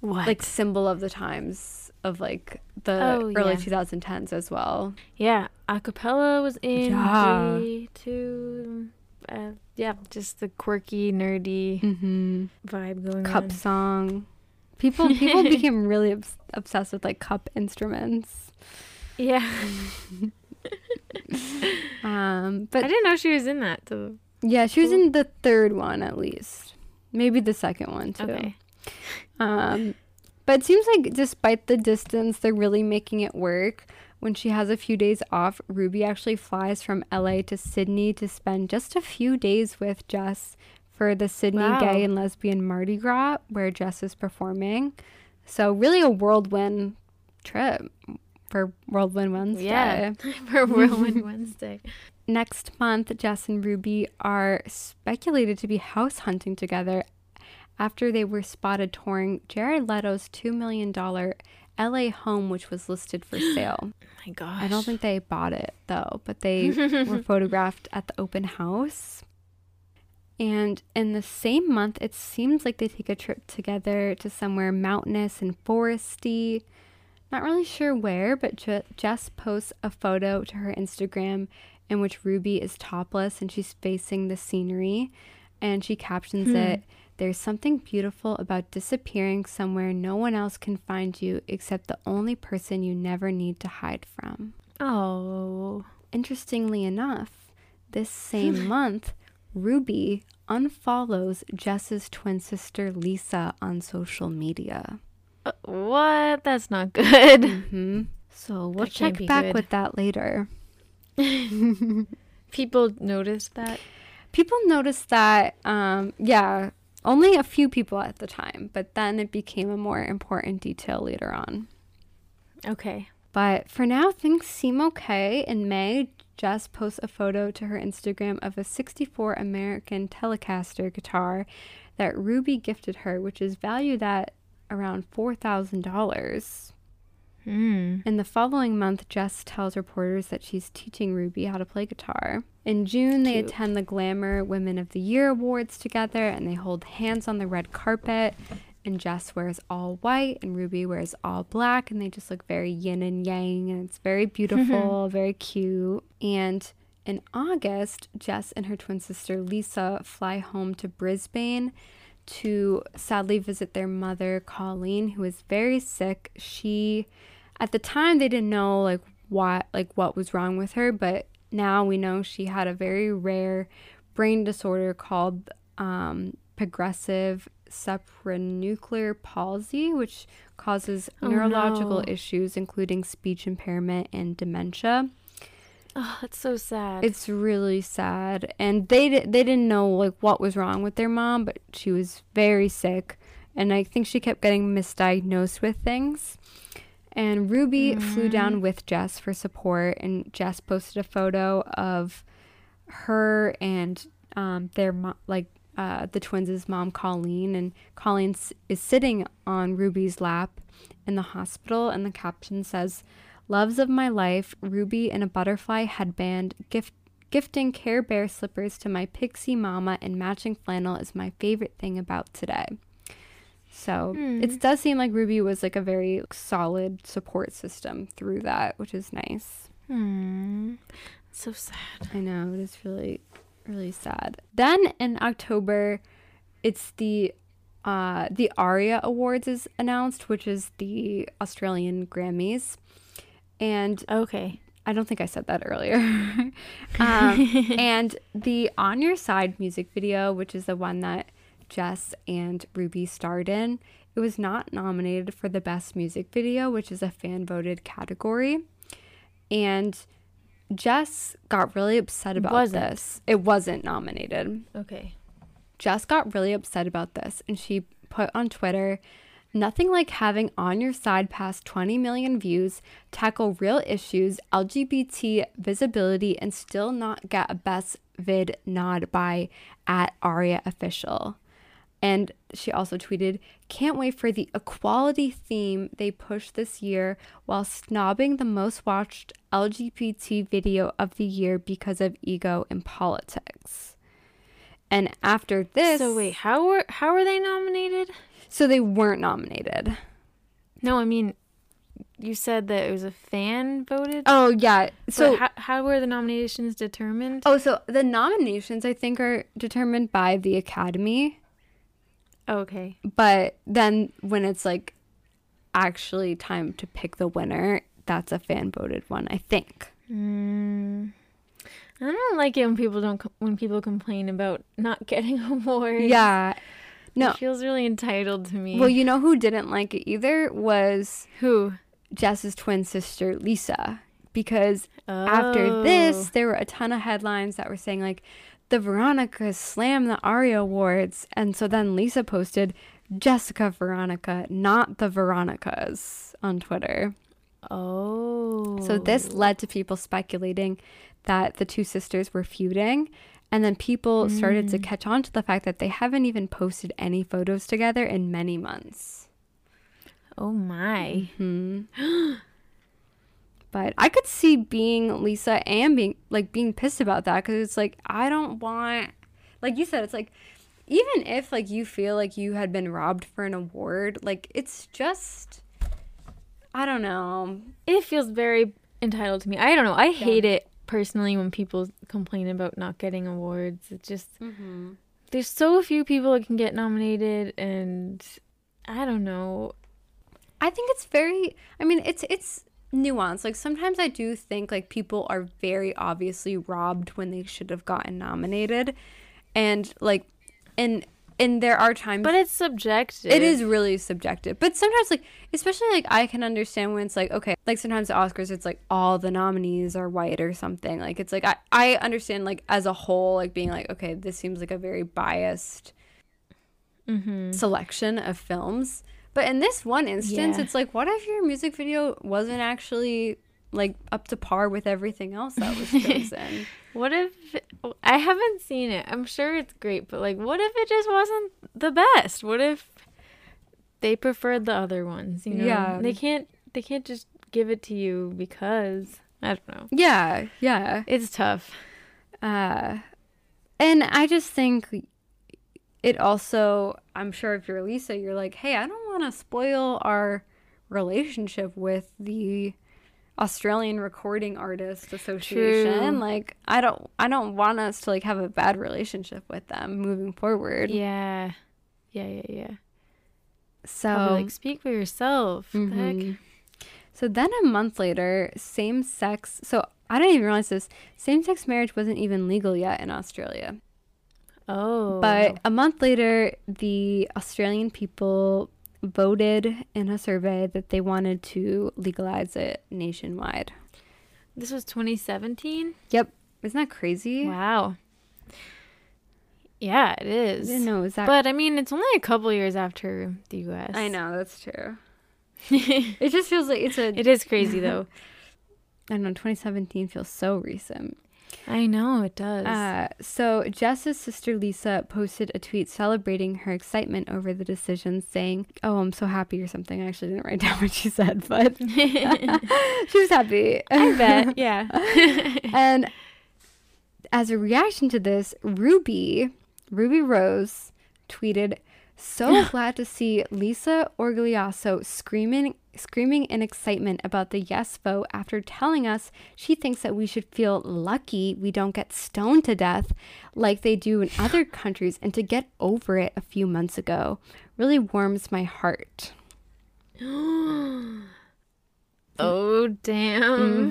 What? like symbol of the times of like the Oh, early yeah. 2010s as well. yeah, acapella was in Yeah. G too. Uh, yeah, just the quirky, nerdy Mm-hmm. vibe going Cup on. song. People people became really obs- obsessed with like cup instruments. Yeah, Um, but I didn't know she was in that though. yeah, she was in the third one at least, maybe the second one too. Okay. Um, but it seems like despite the distance, they're really making it work. When she has a few days off, Ruby actually flies from LA to Sydney to spend just a few days with Jess for the Sydney Wow. Gay and Lesbian Mardi Gras, where Jess is performing. So, really, a whirlwind trip for Whirlwind Wednesday. Yeah, for Whirlwind Wednesday. Next month, Jess and Ruby are speculated to be house hunting together after they were spotted touring Jared Leto's $2 million LA home, which was listed for sale. Oh my gosh. I don't think they bought it though, but they were photographed at the open house. And in the same month, it seems like they take a trip together to somewhere mountainous and foresty. Not really sure where, but Je- Jess posts a photo to her Instagram in which Ruby is topless and she's facing the scenery. And she captions hmm. it There's something beautiful about disappearing somewhere no one else can find you except the only person you never need to hide from. Oh. Interestingly enough, this same month, Ruby unfollows Jess's twin sister Lisa on social media. Uh, what? That's not good. hmm So we'll That check back good. with that later. People noticed that. People noticed that, um, yeah, only a few people at the time, but then it became a more important detail later on. Okay. But for now, things seem okay. In May, Jess posts a photo to her Instagram of a 64 American Telecaster guitar that Ruby gifted her, which is valued at around $4,000. Hmm. In the following month, Jess tells reporters that she's teaching Ruby how to play guitar. In June, they Cute. attend the Glamour Women of the Year Awards together and they hold hands on the red carpet. And Jess wears all white and Ruby wears all black, and they just look very yin and yang, and it's very beautiful, very cute. And in August, Jess and her twin sister Lisa fly home to Brisbane to sadly visit their mother Colleen who is very sick. She at the time they didn't know like what like what was wrong with her, but now we know she had a very rare brain disorder called um, progressive supranuclear palsy, which causes Oh, neurological no. issues including speech impairment and dementia. Oh, that's so sad. It's really sad, and they they didn't know like what was wrong with their mom, but she was very sick, and I think she kept getting misdiagnosed with things. And Ruby flew down with Jess for support, and Jess posted a photo of her and um, their mo- like uh, the twins' mom, Colleen, and Colleen s- is sitting on Ruby's lap in the hospital, and the caption says, "Loves of my life, Ruby in a butterfly headband, gift." Gifting Care Bear slippers to my pixie mama and matching flannel is my favorite thing about today. So it does seem like Ruby was like a very solid support system through that, which is nice. Hmm. So sad. I know it is really, really sad. Then in October, it's the uh, the ARIA Awards is announced, which is the Australian Grammys, and Okay. I don't think I said that earlier. um, and the On Your Side music video, which is the one that Jess and Ruby starred in, it was not nominated for the Best Music Video, which is a fan voted category. and Jess got really upset about Wasn't. this. It wasn't nominated. Okay. Jess got really upset about this and she put on Twitter nothing like having on your side past 20 million views, tackle real issues, LGBT visibility, and still not get a best vid nod by at Aria Official. And she also tweeted, Can't wait for the equality theme they pushed this year while snobbing the most watched LGBT video of the year because of ego in politics. And after this, So wait, how were how were they nominated? so they weren't nominated. No, I mean, you said that it was a fan voted. Oh yeah. so So how, how were the nominations determined? oh, so the nominations I think are determined by the Academy, okay. but then when it's like actually time to pick the winner, that's a fan voted one. I think. Mm, I don't like it when people don't when people complain about not getting awards. Yeah. No. it feels really entitled to me. Well, you know who didn't like it either was who? Jess's twin sister Lisa because after this Oh. there were a ton of headlines that were saying like the Veronicas slammed the Aria Awards and so then Lisa posted Jessica Veronica, not the Veronicas on Twitter. Oh. So this led to people speculating that the two sisters were feuding and then people started to catch on to the fact that they haven't even posted any photos together in many months. Oh my. Hmm. But I could see being Lisa and being like being pissed about that because it's like I don't want, like you said, it's like even if like you feel like you had been robbed for an award, like it's just I don't know. It feels very entitled to me. I don't know. I hate it personally when people complain about not getting awards. It just mm-hmm. there's so few people that can get nominated, and I don't know. I think it's very. I mean, it's it's nuanced. Like sometimes I do think like people are very obviously robbed when they should have gotten nominated, and like, and and there are times But it's subjective. It is really subjective. But sometimes, like, especially, like, I can understand when it's like, okay, like, sometimes the Oscars, it's like all the nominees are white or something. Like, it's like, I, I understand, like, as a whole, like, being like, okay, this seems like a very biased Mm-hmm. selection of films. But in this one instance, Yeah. it's like, what if your music video wasn't actually, like, up to par with everything else that was chosen? What if I haven't seen it? I'm sure it's great, but like, what if it just wasn't the best? What if they preferred the other ones? You know, Yeah. they can't. They can't just give it to you because I don't know. yeah, yeah. It's tough. Uh, and I just think it also, I'm sure if you're Lisa, you're like, hey, I don't want to spoil our relationship with the Australian Recording Artists Association. True. Like, I don't, I don't want us to like have a bad relationship with them moving forward. Yeah, yeah, yeah, yeah. So, I'll like, speak for yourself. What the heck? Mhm. So then a month later, same sex. So I didn't even realize this. Same sex marriage wasn't even legal yet in Australia. Oh, But a month later, the Australian people voted in a survey that they wanted to legalize it nationwide. this was 2017. Yep. Isn't that crazy? Wow. Yeah, it is. I didn't know it was that. But I mean, it's only a couple years after the U.S. I know, that's true. It just feels like it's a. It is crazy though. I don't know, 2017 feels so recent. I know it does. Uh, so Jess's sister Lisa posted a tweet celebrating her excitement over the decision, saying, "Oh, I'm so happy" or something. I actually didn't write down what she said, but she was happy. I bet. Yeah. and as a reaction to this, Ruby, Ruby Rose, tweeted, "So glad to see Lisa Origliasso screaming, screaming in excitement about the yes vote after telling us she thinks that we should feel lucky we don't get stoned to death like they do in other countries, and to get over it a few months ago really warms my heart." oh damn.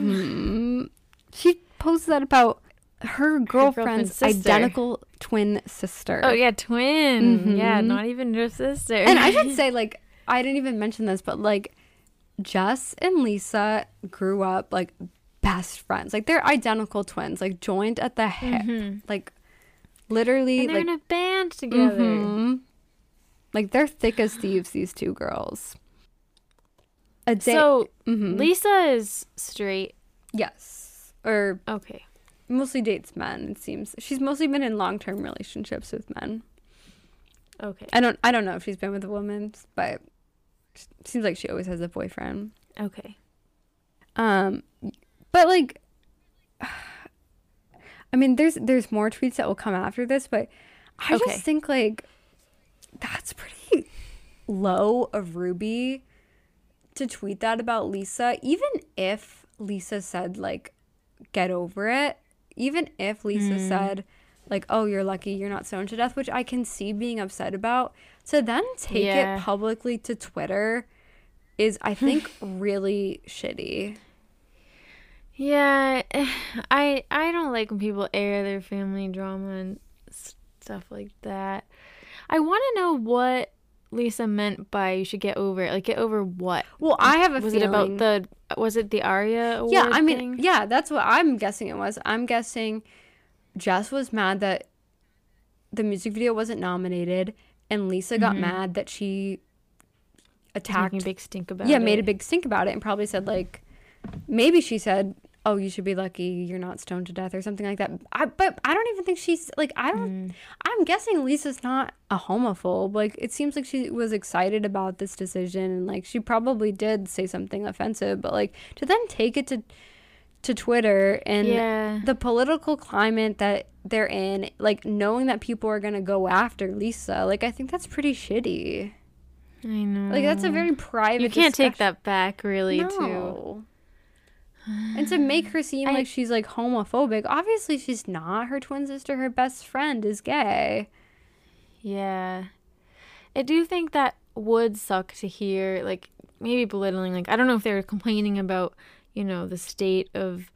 Mhm. She posted that about her girlfriend's sister. identical twin sister. Oh yeah, twin. Yeah, Mhm. not even your sister. And I should say, like, I didn't even mention this, but like, Jess and Lisa grew up like best friends. Like they're identical twins, like joined at the hip. Mhm. Like literally And they're like in a band together. Mhm. Like they're thick as thieves, these two girls. A day So Mhm. Lisa is straight. yes. Or Okay. mostly dates men, it seems. She's mostly been in long term relationships with men. Okay. I don't I don't know if she's been with a woman, but seems like she always has a boyfriend. Okay. Um but like I mean there's there's more tweets that will come after this, but I Okay. just think like that's pretty low of Ruby to tweet that about Lisa, even if Lisa said like get over it, even if Lisa Hmm. said like oh you're lucky you're not stoned to death, which I can see being upset about, to then take Yeah. it publicly to Twitter is I think really shitty. Yeah, I I don't like when people air their family drama and stuff like that. I want to know what Lisa meant by you should get over it. Like get over what? Well, I have a was feeling it about the was it the Aria award Yeah, I mean, thing? yeah, that's what I'm guessing it was. I'm guessing Jess was mad that the music video wasn't nominated, and Lisa got mm-hmm. mad that she attacked. making a big stink about yeah, it. made a big stink about it, and probably said like, maybe she said, "Oh, you should be lucky you're not stoned to death" or something like that. I, but I don't even think she's like I don't. Mm. I'm guessing Lisa's not a homophobe. Like it seems like she was excited about this decision, and like she probably did say something offensive, but like to then take it to to Twitter and Yeah. the political climate that they're in, like knowing that people are gonna go after Lisa, like I think that's pretty shitty. I know. Like that's a very private. You can't take that back really too. And to make her seem I- like she's like homophobic, obviously she's not. Her twin sister, her best friend, is gay. Yeah. I do think that would suck to hear, like, maybe belittling. Like, I don't know if they were complaining about, you know, the state of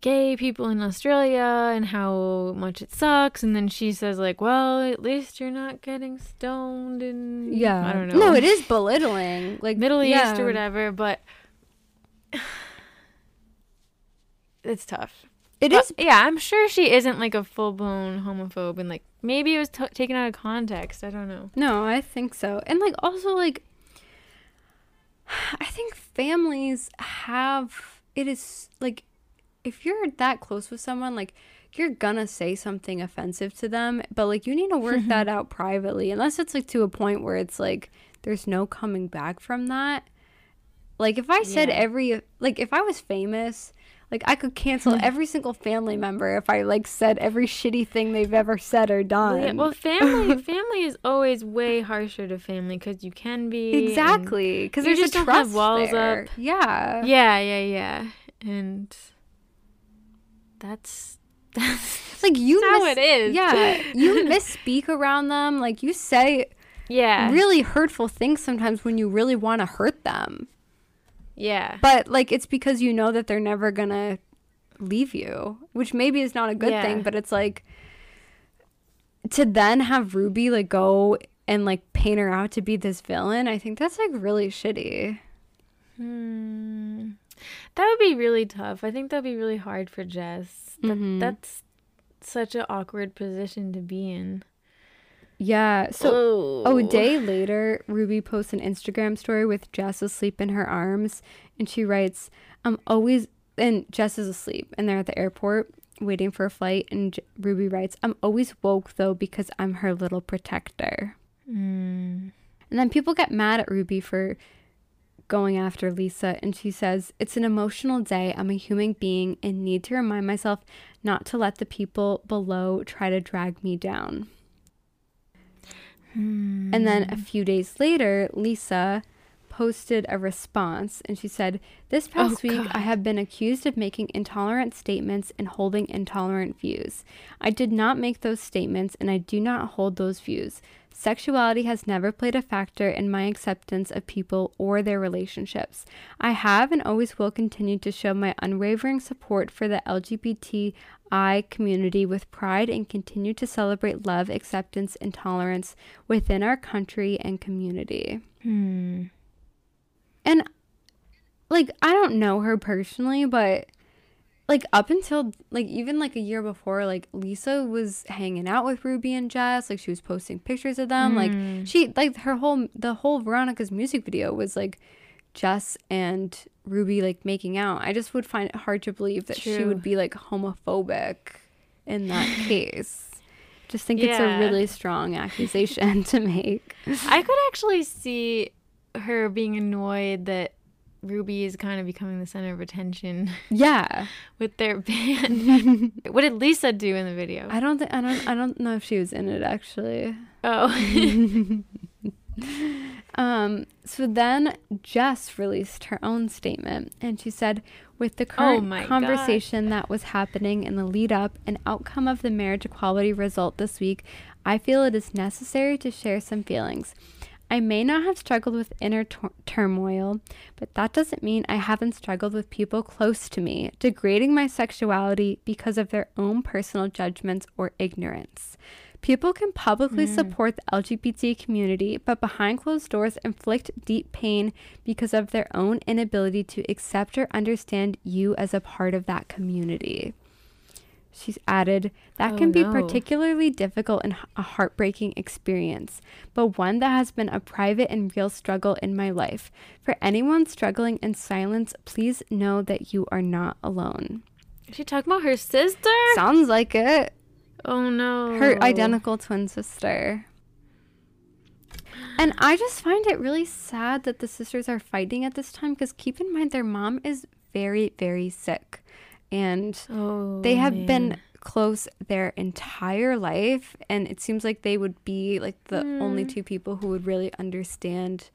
gay people in Australia and how much it sucks. And then she says, like, well, at least you're not getting stoned and. yeah, I don't know. No, it is belittling. Like Middle yeah. East or whatever, but. It's tough. It But, is. yeah, I'm sure she isn't like a full blown homophobe, and like maybe it was t- taken out of context. I don't know. No, I think so. And like also like I think families have it is like if you're that close with someone like you're gonna say something offensive to them, but like you need to work that out privately unless it's like to a point where it's like there's no coming back from that. Like if I said Yeah. every like if I was famous, like I could cancel every single family member if I like said every shitty thing they've ever said or done. Well, yeah, well, family family is always way harsher to family because you can be Exactly, because there's just a don't have trust walls there. up. Yeah. yeah, yeah, yeah, and that's that's like you how miss- it is. Yeah, you misspeak around them. Like you say yeah, really hurtful things sometimes when you really want to hurt them. Yeah, But like it's because you know that they're never gonna leave you, which maybe is not a good Yeah. thing. But it's like to then have Ruby like go and like paint her out to be this villain. I think that's like really shitty. Hmm. That would be really tough. I think that'd be really hard for Jess. That, Mhm. That's such an awkward position to be in. Yeah. So oh, Oh, a day later, Ruby posts an Instagram story with Jess asleep in her arms, and she writes, "I'm always." And Jess is asleep, and they're at the airport waiting for a flight. And J- Ruby writes, "I'm always woke though because I'm her little protector." Mm. And then people get mad at Ruby for going after Lisa, and she says, It's an emotional day. I'm a human being and need to remind myself not to let the people below try to drag me down. Hmm. And then a few days later, Lisa posted a response and she said, This past Oh, week, God. I have been accused of making intolerant statements and holding intolerant views. I did not make those statements and I do not hold those views. Sexuality has never played a factor in my acceptance of people or their relationships. I have and always will continue to show my unwavering support for the LGBTI community with pride and continue to celebrate love, acceptance, and tolerance within our country and community. Hmm. And like I don't know her personally, but like up until like even like a year before, like Lisa was hanging out with Ruby and Jess. Like she was posting pictures of them. Like mm. she like her whole the whole Veronicas' music video was like Jess and Ruby like making out. I just would find it hard to believe that she would be like homophobic in that case. Just think it's a really strong accusation to make. I could actually see her being annoyed that Ruby is kind of becoming the center of attention Yeah. with their band. what did Lisa do in the video? I don't think I don't I don't know if she was in it actually. Oh, Um, so then Jess released her own statement and she said, with the current Oh conversation that was happening in the lead up and outcome of the marriage equality result this week, I feel it is necessary to share some feelings. I may not have struggled with inner turmoil, but that doesn't mean I haven't struggled with people close to me, degrading my sexuality because of their own personal judgments or ignorance. People can publicly hmm. support the LGBT community, but behind closed doors inflict deep pain because of their own inability to accept or understand you as a part of that community. She's added, that Oh, can be no. particularly difficult and a heartbreaking experience, but one that has been a private and real struggle in my life. For anyone struggling in silence, please know that you are not alone. is she talking about her sister? Sounds like it. Oh no, her identical twin sister. And I just find it really sad that the sisters are fighting at this time because keep in mind their mom is very, very sick. And Oh, they have man. been close their entire life. And it seems like they would be like the only hmm. two people who would really understand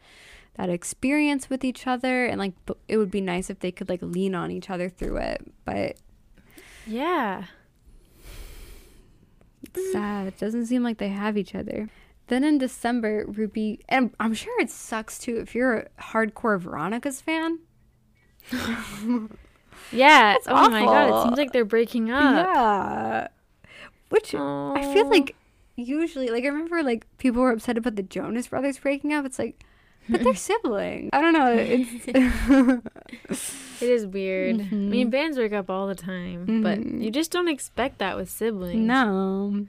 that experience with each other. And like b- it would be nice if they could like lean on each other through it. But Yeah. It's sad. It doesn't seem like they have each other. Then in December, Ruby, and I'm sure it sucks too if you're a hardcore Veronicas fan. Yeah. oh my god, it seems like they're breaking up. Yeah. Which I feel like usually, like, I remember like people were upset about the Jonas Brothers breaking up. It's like, but they're siblings. I don't know. It's. It is weird. I mean, bands break up all the time, but Mhm. you just don't expect that with siblings. no.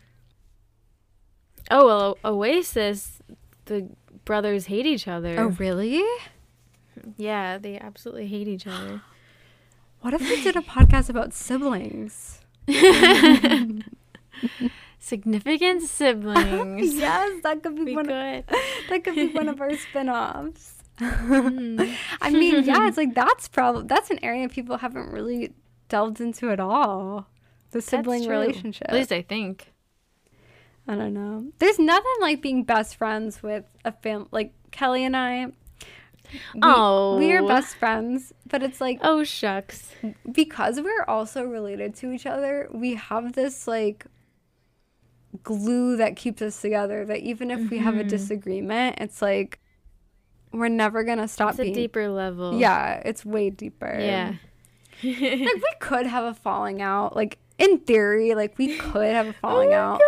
Oh well, Oasis, the brothers hate each other. Oh, really? Yeah, they absolutely hate each other. What if we did a podcast about siblings? Significant siblings. yes, that could be we one. could. That could be one of our spin-offs. Mm. I mean, yeah, it's like that's probably that's an area people haven't really delved into at all. The sibling relationship. At least I think. I don't know. There's nothing like being best friends with a fam like Kelly and I. We, Oh. we are best friends, but it's like Oh shucks. because we're also related to each other, we have this like glue that keeps us together. That even if we have a mm-hmm. disagreement, it's like we're never gonna stop It's a being. deeper level. Yeah, it's way deeper. Yeah. like we could have a falling out. Like in theory, like we could have a oh falling Oh out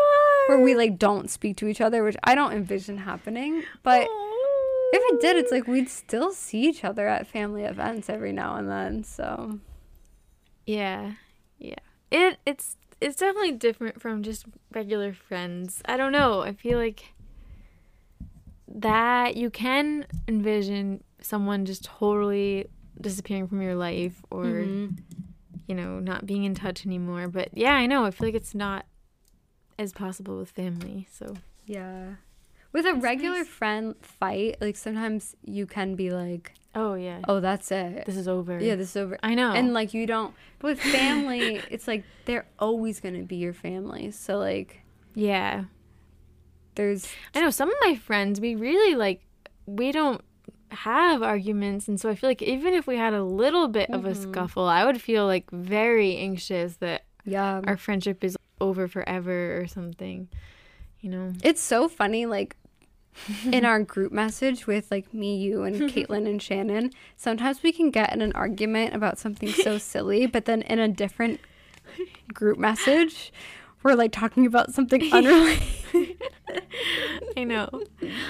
where we like don't speak to each other, which I don't envision happening. But if it did, it's like we'd still see each other at family events every now and then. So Yeah. Yeah. It it's it's definitely different from just regular friends. I don't know. I feel like that you can envision someone just totally disappearing from your life or Mm-hmm. you know, not being in touch anymore. But yeah, I know. I feel like it's not as possible with family. So yeah, with a regular friend fight, like sometimes you can be like, Oh yeah. "Oh, that's it." This is over. yeah, this is over. I know. And like you don't. But with family, it's like they're always gonna be your family. So like yeah. there's I know some of my friends, we really like, we don't have arguments. And so I feel like even if we had a little bit of a mm-hmm. scuffle, I would feel like very anxious that yeah. our friendship is over forever or something, you know? It's so funny, like in our group message with like me, you, and Caitlin and Shannon. Sometimes we can get in an argument about something so silly, but then in a different group message, we're like talking about something unrelated. I know.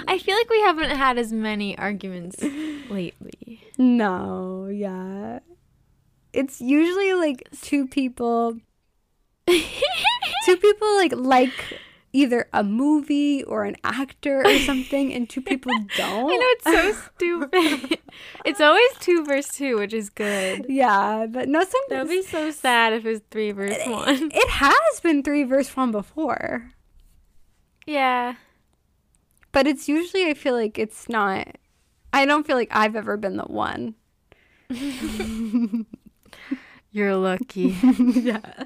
I feel like we haven't had as many arguments lately. No, yeah. It's usually like two people two people like like either a movie or an actor or something and two people don't. I know it's so stupid. it's always two versus two, which is good. Yeah, but no sometimes That sometimes would be so sad if it was three versus one. it has been three versus one before. Yeah. But it's usually I feel like it's not I don't feel like I've ever been the one. You're lucky. yeah.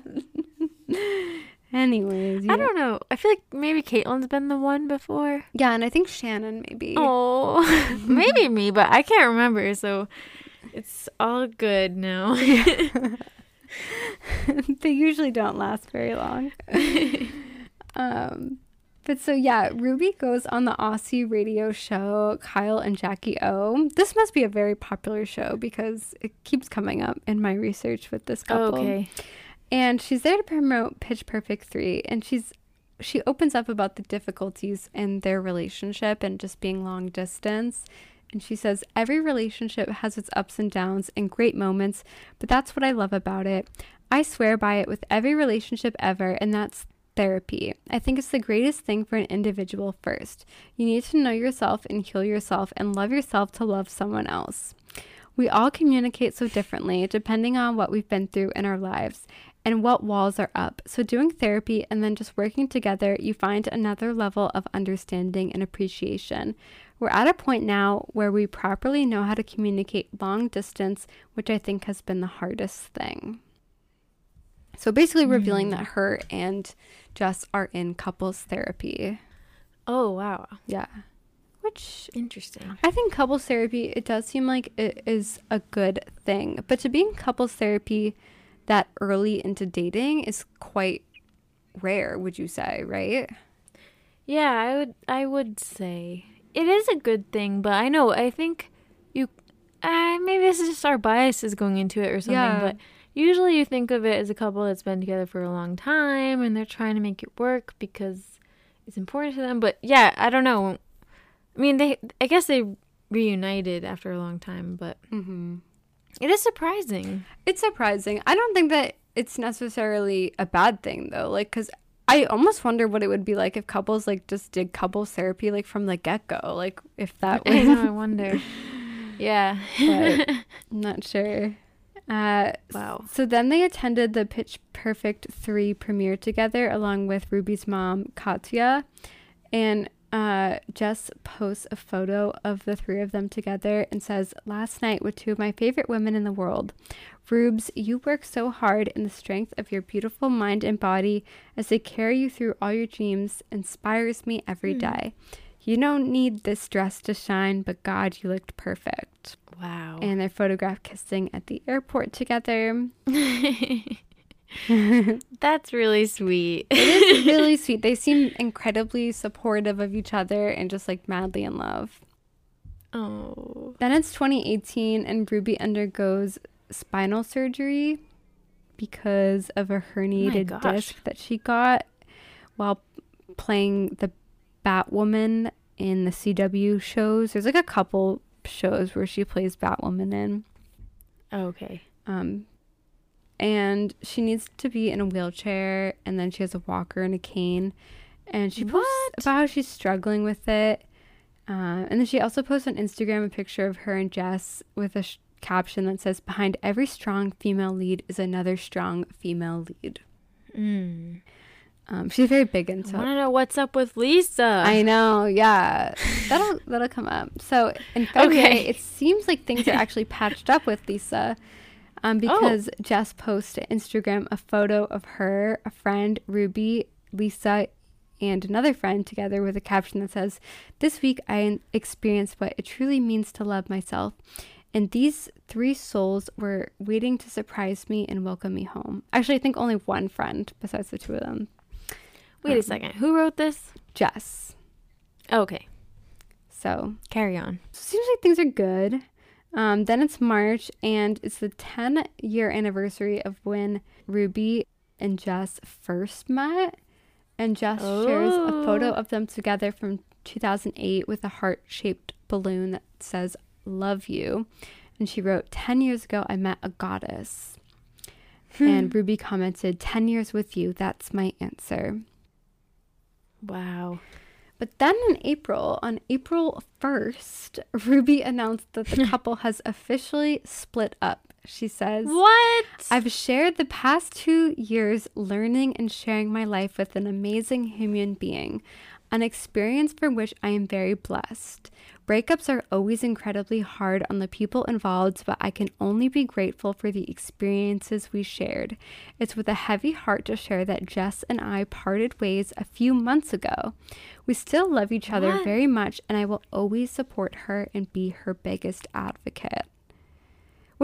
Anyways, I don't know. I feel like maybe Caitlin's been the one before. Yeah, and I think Shannon maybe. Oh, maybe me, but I can't remember. So it's all good now. they usually don't last very long. um, but so yeah, Ruby goes on the Aussie radio show Kyle and Jackie O. This must be a very popular show because it keeps coming up in my research with this couple. okay. And she's there to promote Pitch Perfect 3 and she's she opens up about the difficulties in their relationship and just being long distance. And she says, Every relationship has its ups and downs and great moments, but that's what I love about it. I swear by it with every relationship ever, and that's therapy. I think it's the greatest thing for an individual first. You need to know yourself and heal yourself and love yourself to love someone else. We all communicate so differently depending on what we've been through in our lives and what walls are up. So, doing therapy and then just working together, you find another level of understanding and appreciation. We're at a point now where we properly know how to communicate long distance, which I think has been the hardest thing. So, basically, revealing that mm. her and Jess are in couples therapy. Oh wow. Yeah. Which Interesting. I think couples therapy, it does seem like it is a good thing. But to be in couples therapy that early into dating is quite rare, would you say, right? Yeah, I would I would say it is a good thing, but I know I think you uh, maybe this is just our biases going into it or something, Yeah. but usually you think of it as a couple that's been together for a long time and they're trying to make it work because it's important to them. But yeah, I don't know. I mean, they I guess they reunited after a long time, but Mm-hmm. It is surprising. It's surprising. I don't think that it's necessarily a bad thing, though. Like, because I almost wonder what it would be like if couples, like, just did couples therapy, like, from the get go. Like, if that was. I wonder. Yeah. I'm not sure. Uh, wow. So then they attended the Pitch Perfect 3 premiere together along with Ruby's mom, Katia. And uh, Jess posts a photo of the three of them together and says, Last night with two of my favorite women in the world. Rubes, you work so hard, in the strength of your beautiful mind and body as they carry you through all your dreams inspires me every day. You don't need this dress to shine, but God, you looked perfect Wow. and they're photographed kissing at the airport together. That's really sweet. It is really sweet. They seem incredibly supportive of each other and just like madly in love. Oh. Then it's 2018 and Ruby undergoes spinal surgery because of a herniated gosh. disc that she got while playing the Batwoman in the CW shows. There's like a couple shows where she plays Batwoman in. Okay. Um, and she needs to be in a wheelchair, and then she has a walker and a cane. And she posts What? about how she's struggling with it. Uh, and then she also posts on Instagram a picture of her and Jess with a sh- caption that says, Behind every strong female lead is another strong female lead. Mm. Um, she's very big I into want to know what's up with Lisa. I know, yeah. That'll that'll come up. So in February, Okay. it seems like things are actually patched up with Lisa, um, because Jess posted to Instagram a photo of her, a friend, Ruby, Lisa, and another friend together with a caption that says, "This week I experienced what it truly means to love myself." And these three souls were waiting to surprise me and welcome me home. Actually, I think only one friend besides the two of them. Wait a second. Who wrote this? Jess. Okay. So Carry on. So it seems like things are good. Um, then it's March, and it's the 10 year anniversary of when Ruby and Jess first met. And Jess shares a photo Oh. of them together from 2008 with a heart shaped balloon that says, Love you. And she wrote, 10 years ago, I met a goddess. and Ruby commented, 10 years with you, that's my answer. Wow. But then in April, on April 1st, Ruby announced that the couple has officially split up. She says, What? I've shared the past two years learning and sharing my life with an amazing human being, an experience for which I am very blessed. Breakups are always incredibly hard on the people involved, but I can only be grateful for the experiences we shared. It's with a heavy heart to share that Jess and I parted ways a few months ago. We still love each other very much, and I will always support her and be her biggest advocate.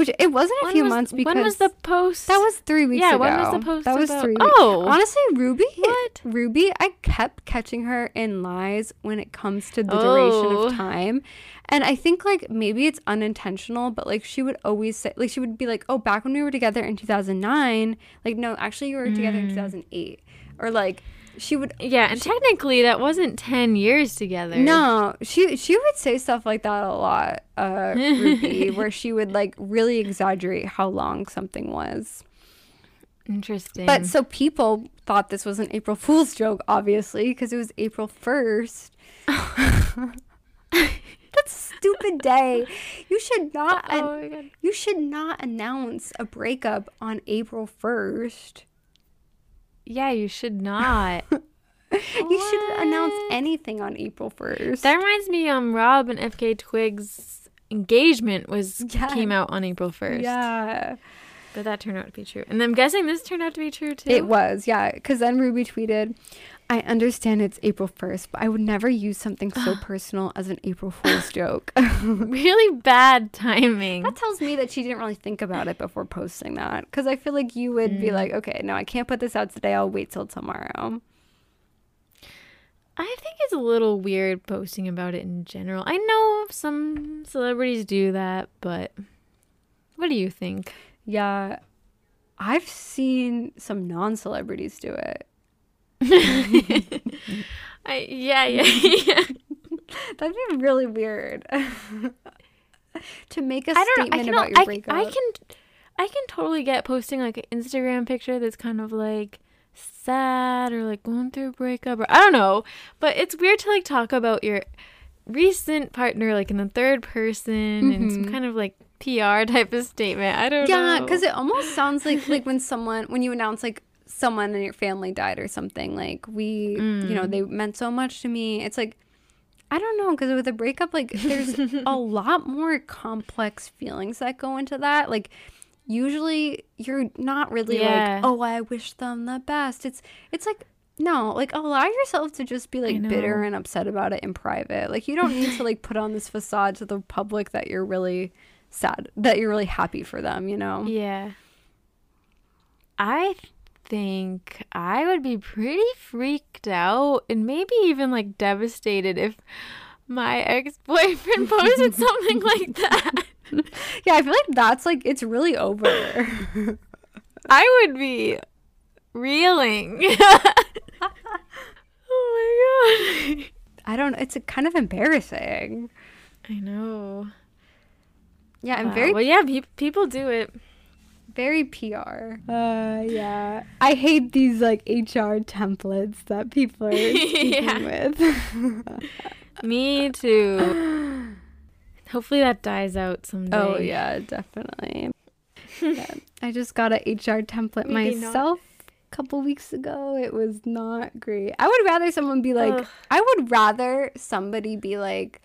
Which it wasn't a When few was- months because when was the post? that was three weeks ago? Yeah, ago. when was the post That was about- three weeks. Oh. honestly, Ruby. What? Ruby? I kept catching her in lies when it comes to the duration Oh. of time, and I think like maybe it's unintentional, but like she would always say, like she would be like, "Oh, back when we were together in 2009." Like, no, actually, you were together Mm. in 2008, or like she would. Yeah, and technically that wasn't ten years together. No, she she would say stuff like that a lot, uh, Ruby, where she would like really exaggerate how long something was. Interesting. But so people thought this was an April Fool's joke, obviously, because it was April 1st. That's stupid day. You should not oh god. you should not announce a breakup on April 1st. Yeah, you should not. You shouldn't announce anything on April 1st. That reminds me, um, Rob and FKA Twigs' engagement was Yeah. came out on April first. yeah. but that turned out to be true. And I'm guessing this turned out to be true too. It was, yeah. Because then Ruby tweeted, I understand it's April 1st, but I would never use something so personal as an April Fool's joke. really bad timing. That tells me that she didn't really think about it before posting that. Because I feel like you would be mm. like, okay, no, I can't put this out today. I'll wait till tomorrow. I think it's a little weird posting about it in general. I know some celebrities do that, but what do you think? Yeah. I've seen some non celebrities do it. I yeah yeah yeah. That'd be really weird. to make a I know. statement I can, about your I, breakup. I can I can totally get posting like an Instagram picture that's kind of like sad or like going through a breakup or I don't know. But it's weird to like talk about your recent partner like in the third person and some kind of like PR type of statement. I don't know. Mm-hmm. Yeah, because it almost sounds like like when someone when you announce like someone in your family died or something like we you know they meant so much to me. It's like I don't know because with a breakup like there's a lot more complex feelings that go into that. Like usually you're not really Yeah. like oh I wish them the best. It's it's like no, like allow yourself to just be like bitter and upset about it in private. Like you don't need to like put on this facade to the public that you're really sad, that you're really happy for them, you know? Yeah. I think I would be pretty freaked out and maybe even like devastated if my ex boyfriend posted something like that. Yeah, I feel like that's like it's really over. I would be reeling. oh my god. I don't know. it's a kind of embarrassing. I know. Yeah, I'm Wow. very well, yeah, pe- people do it. Very PR. Uh yeah. I hate these like HR templates that people are speaking with. Me too. Hopefully that dies out someday. oh yeah, definitely. Yeah. I just got a HR template Maybe myself a couple weeks ago. It was not great. I would rather someone be like Ugh. I would rather somebody be like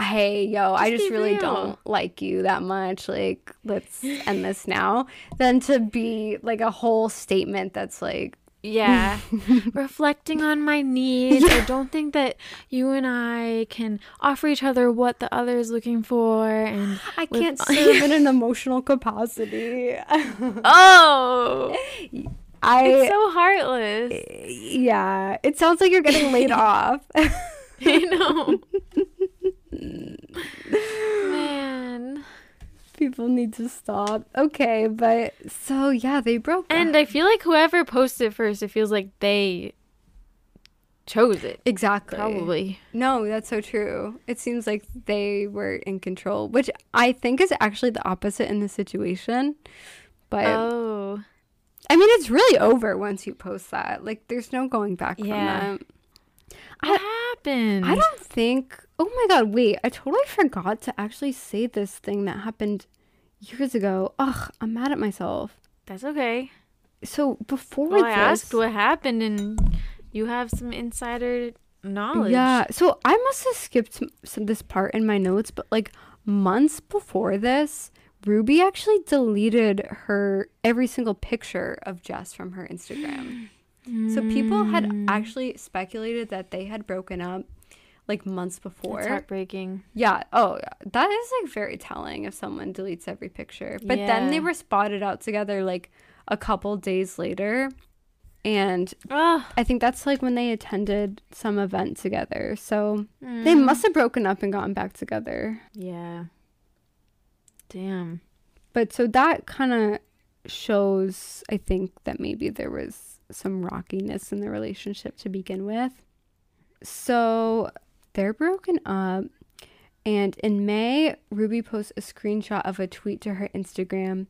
Hey, yo, I Just just really real. don't like you that much. Like, let's end this now. Than to be like a whole statement that's like, Yeah. Reflecting on my needs. I don't think that you and I can offer each other what the other is looking for. And I with- can't serve in an emotional capacity. oh, I, it's so heartless. yeah, it sounds like you're getting laid off. you know. Man. People need to stop. Okay, but so yeah, they broke And up. I feel like whoever posted first, it feels like they chose it. exactly. Probably. No, that's so true. It seems like they were in control, which I think is actually the opposite in this situation. But Oh. I mean, it's really over once you post that. Like, there's no going back Yeah. from that. What happened? I don't think. Oh my god, wait! I totally forgot to actually say this thing that happened years ago. Ugh, I'm mad at myself. That's okay. So before Well, I asked what happened, and you have some insider knowledge. Yeah. So I must have skipped some, some this part in my notes, but like months before this, Ruby actually deleted her every single picture of Jess from her Instagram. So people had Mm. actually speculated that they had broken up like months before. It's heartbreaking. Yeah. Oh, that is like very telling if someone deletes every picture. But then they were spotted out together like a couple days later. And Oh, I think that's like when they attended some event together. So Mm. they must have broken up and gotten back together. yeah. Damn. But so that kind of shows, I think, that maybe there was some rockiness in the relationship to begin with. So they're broken up. And in May, Ruby posts a screenshot of a tweet to her Instagram,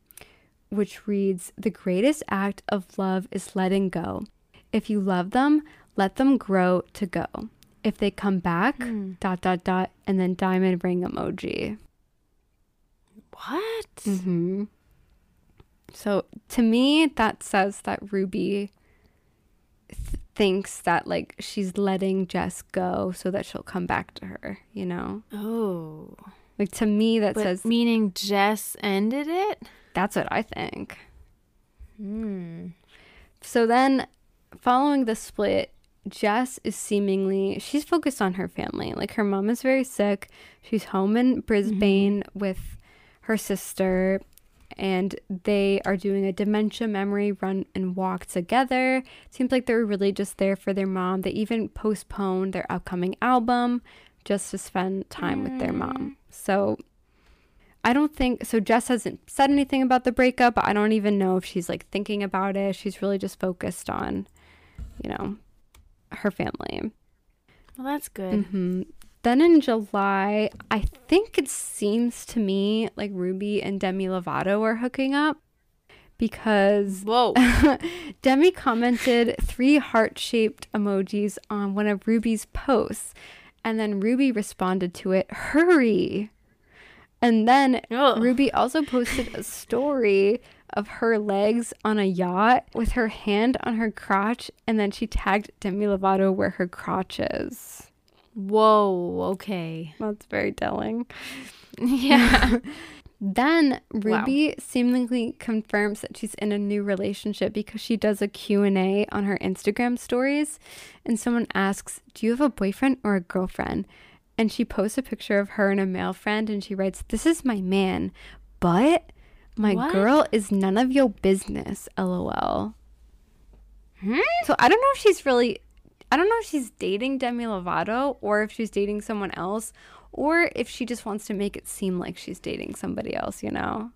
which reads The greatest act of love is letting go. If you love them, let them grow to go. If they come back, Hmm. dot, dot, dot, and then diamond ring emoji. What? hmm So to me, that says that Ruby thinks that like she's letting Jess go so that she'll come back to her. You know, Oh. like to me, that But says meaning Jess ended it? that's what I think. Hmm. So then, following the split, Jess is seemingly she's focused on her family. Like her mom is very sick. She's home in Brisbane with her sister and they are doing a dementia memory run and walk together. Seems like they're really just there for their mom. They even postponed their upcoming album just to spend time with their mom. So I don't think so. Jess hasn't said anything about the breakup. I don't even know if she's like thinking about it. She's really just focused on, you know, her family. Well, that's good. hmm Then in July, I think it seems to me like Ruby and Demi Lovato are hooking up because Whoa. Demi commented three heart shaped emojis on one of Ruby's posts. And then Ruby responded to it, hurry. And then. Ruby also posted a story of her legs on a yacht with her hand on her crotch. And then she tagged Demi Lovato where her crotch is. Whoa. Okay. That's very telling. Yeah. Then Ruby seemingly confirms that she's in a new relationship because she does a Q&A on her Instagram stories and someone asks, "Do you have a boyfriend or a girlfriend?" And she posts a picture of her and a male friend and she writes, "This is my man, but my What? girl is none of your business." LOL. Hmm? So I don't know if she's really I don't know if she's dating Demi Lovato or if she's dating someone else or if she just wants to make it seem like she's dating somebody else, you know?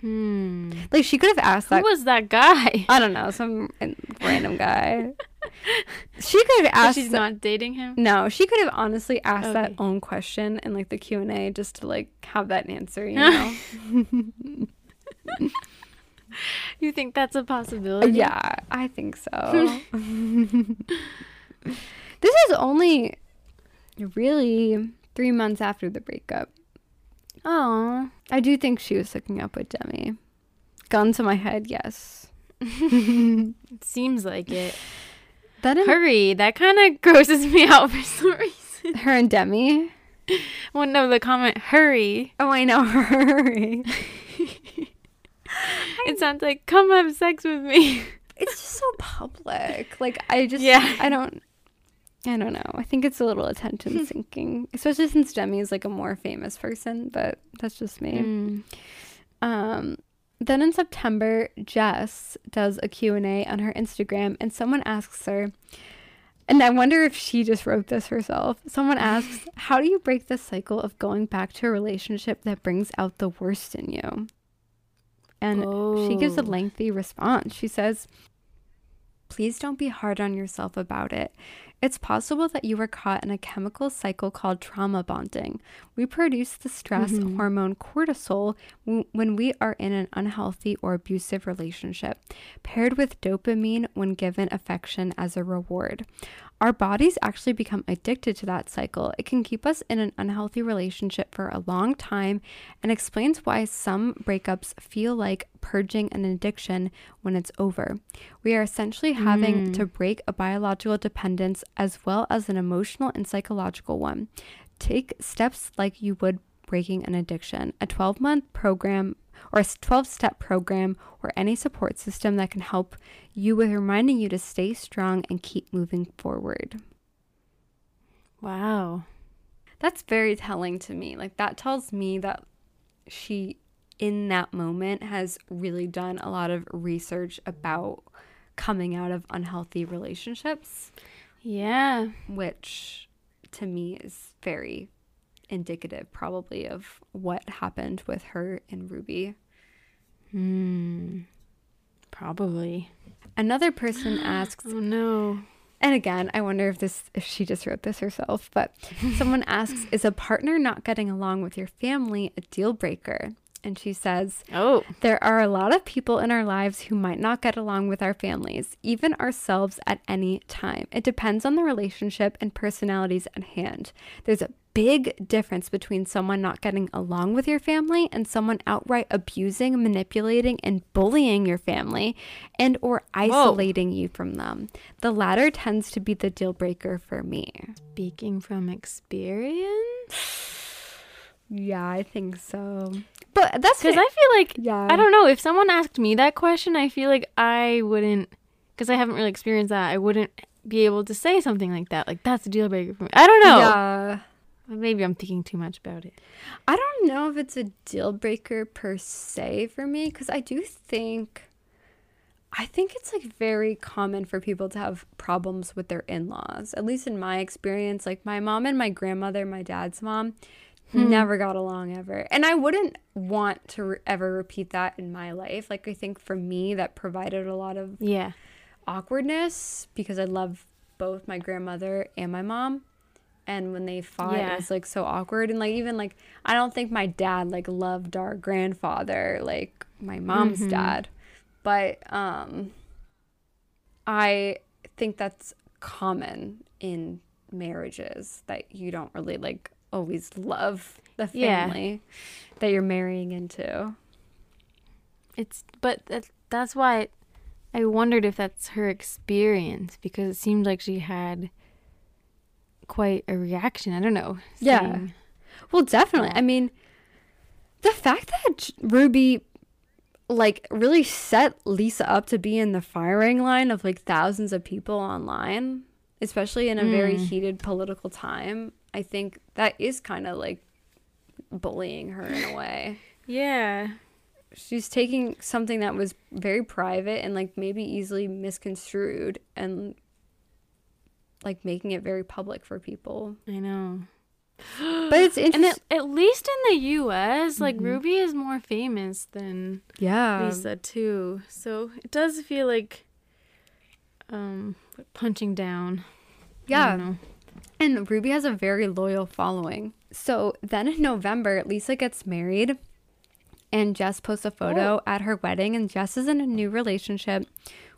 hmm. Like she could have asked Who that was that guy? I don't know, some random guy. she could have But asked she's that- not dating him. No, she could have honestly asked that own question in like the Q&A just to like have that answer, you know? You think that's a possibility? yeah, I think so. this is only really 3 months after the breakup. Oh. I do think she was hooking up with Demi. Gun to my head, yes. It seems like it. That in, Hurry. That kind of grosses me out for some reason. her and Demi. Well, no, the comment, hurry. Oh, I know. Hurry. It sounds like, come have sex with me. it's just so public. Like I just Yeah. I don't I don't know. I think it's a little attention sinking, especially since Demi is like a more famous person, but that's just me. Mm. Um then in September, Jess does a Q&A on her Instagram and someone asks her, And I wonder if she just wrote this herself. Someone asks, How do you break the cycle of going back to a relationship that brings out the worst in you? And she gives a Oh. lengthy response. She says, Please don't be hard on yourself about it. It's possible that you were caught in a chemical cycle called trauma bonding. We produce the stress mm-hmm. hormone cortisol w- when we are in an unhealthy or abusive relationship, paired with dopamine when given affection as a reward. Our bodies actually become addicted to that cycle. It can keep us in an unhealthy relationship for a long time and explains why some breakups feel like purging an addiction when it's over. We are essentially having hmm. to break a biological dependence as well as an emotional and psychological one. Take steps like you would breaking an addiction. A 12 month program or a 12 step program or any support system that can help you with reminding you to stay strong and keep moving forward. Wow. That's very telling to me. Like, that tells me that she, in that moment, has really done a lot of research about coming out of unhealthy relationships, Yeah. which to me is very indicative, probably, of what happened with her and Ruby. Hmm. Probably. Another person asks, Oh no. and again, I wonder if this if she just wrote this herself, but someone asks, is a partner not getting along with your family a deal breaker? And she says, Oh. There are a lot of people in our lives who might not get along with our families, even ourselves at any time. It depends on the relationship and personalities at hand. There's a big difference between someone not getting along with your family and someone outright abusing, manipulating, and bullying your family and or isolating you from them. The latter tends to be the deal breaker for me. Speaking from experience? Yeah, I think so. But that's Because I feel like yeah. I don't know if someone asked me that question, I feel like I wouldn't, because I haven't really experienced that. I wouldn't be able to say something like that. Like that's a deal breaker for me. I don't know. Yeah. Maybe I'm thinking too much about it. I don't know if it's a deal breaker per se for me because I do think I think it's like very common for people to have problems with their in-laws. At least in my experience, like my mom and my grandmother, my dad's mom, hmm. never got along ever. And I wouldn't want to re- ever repeat that in my life. Like I think for me that provided a lot of Yeah. awkwardness because I love both my grandmother and my mom. And when they fought, Yeah. it was like so awkward. And like, even like, I don't think my dad like loved our grandfather, like my mom's dad. But um, I think that's common in marriages that you don't really like always love the Yeah. family that you're marrying into. It's but that, that's why I wondered if that's her experience because it seemed like she had quite a reaction. I don't know. Yeah. saying- Well, definitely. I mean, the fact that Ruby like really set Lisa up to be in the firing line of like thousands of people online, especially in a very mm. heated political time, I think that is kind of like bullying her in a way. Yeah. She's taking something that was very private and like maybe easily misconstrued and like making it very public for people. I know. But it's And interesting. at, at least in the U.S., like Ruby is more famous than yeah. Lisa too. So it does feel like um punching down. Yeah. And Ruby has a very loyal following. So then in November, Lisa gets married and Jess posts a photo at her wedding. And Jess is in a new relationship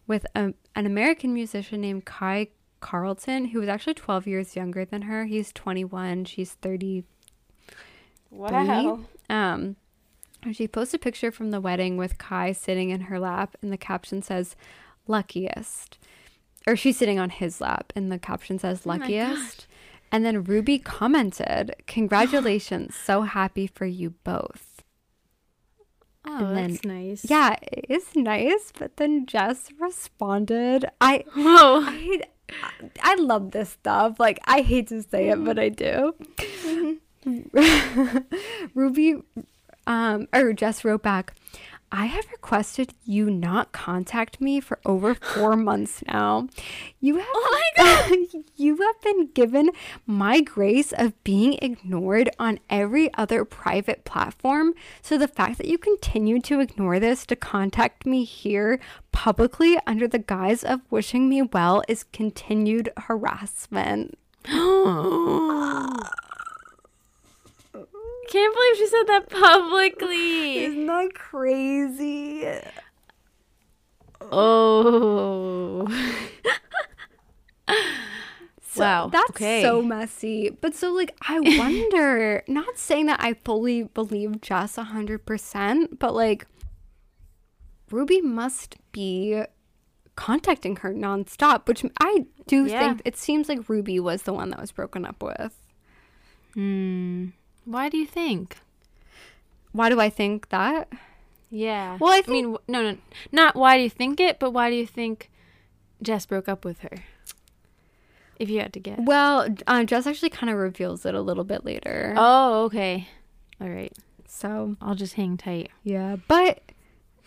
with a, an American musician named Kai Carlton, who was actually 12 years younger than her. He's 21, she's 30. Wow. Um, and she posts a picture from the wedding with Kai sitting in her lap, and the caption says, luckiest. Or she's sitting on his lap, and the caption says, my luckiest. and then Ruby commented, Congratulations, so happy for you both. Oh, And then- that's nice. Yeah, it's nice, but then Jess responded, I. Whoa. I, I love this stuff. Like, I hate to say it, but I do. Ruby, um, or Jess wrote back, I have requested you not contact me for over four months now. You have, Oh my God. you have been given my grace of being ignored on every other private platform. So the fact that you continue to ignore this to contact me here publicly under the guise of wishing me well is continued harassment. Can't believe she said that publicly. Isn't that crazy? Oh. So Wow, That's okay. so messy. But so like I wonder, not saying that I fully believe Jess 100%, but like Ruby must be contacting her nonstop, which I do Yeah. think it seems like Ruby was the one that was broken up with. Hmm. Why do you think? Why do I think that? Yeah. Well, I I mean, no, no, not why do you think it, but why do you think Jess broke up with her? If you had to guess. Well, uh, Jess actually kind of reveals it a little bit later. Oh, okay. All right. So I'll just hang tight. Yeah, but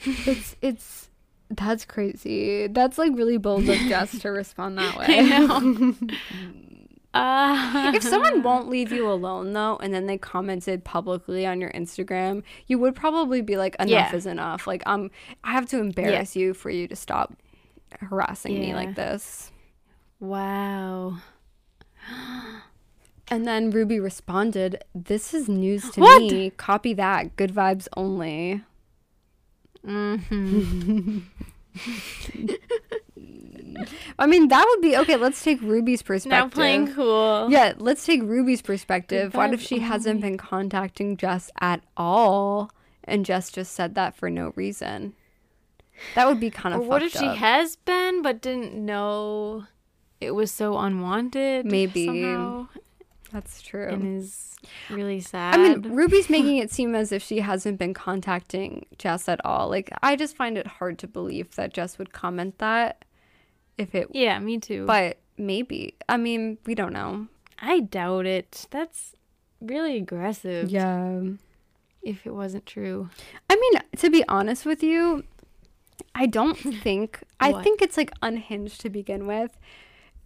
it's it's that's crazy. That's like really bold of Jess to respond that way. I know. Uh, if someone won't leave you alone though, and then they commented publicly on your Instagram, you would probably be like, "Enough Yeah. is enough." Like, um, I have to embarrass you for you to stop harassing me like this. wow. And then Ruby responded, "This is news to What? me. Copy that. Good vibes only." hmm I mean, that would be okay. Let's take Ruby's perspective. Now playing cool. Yeah, let's take Ruby's perspective. What if she hasn't mm-hmm. been contacting Jess at all and Jess just said that for no reason? That would be kind of what if she up. has been but didn't know it was so unwanted? Maybe. somehow, That's true. and is really sad. I mean, Ruby's making it seem as if she hasn't been contacting Jess at all. Like, I just find it hard to believe that Jess would comment that if it, yeah, me too. but maybe. I mean, we don't know. I doubt it. That's really aggressive. Yeah. If it wasn't true. I mean, to be honest with you, I don't think I think it's like unhinged to begin with,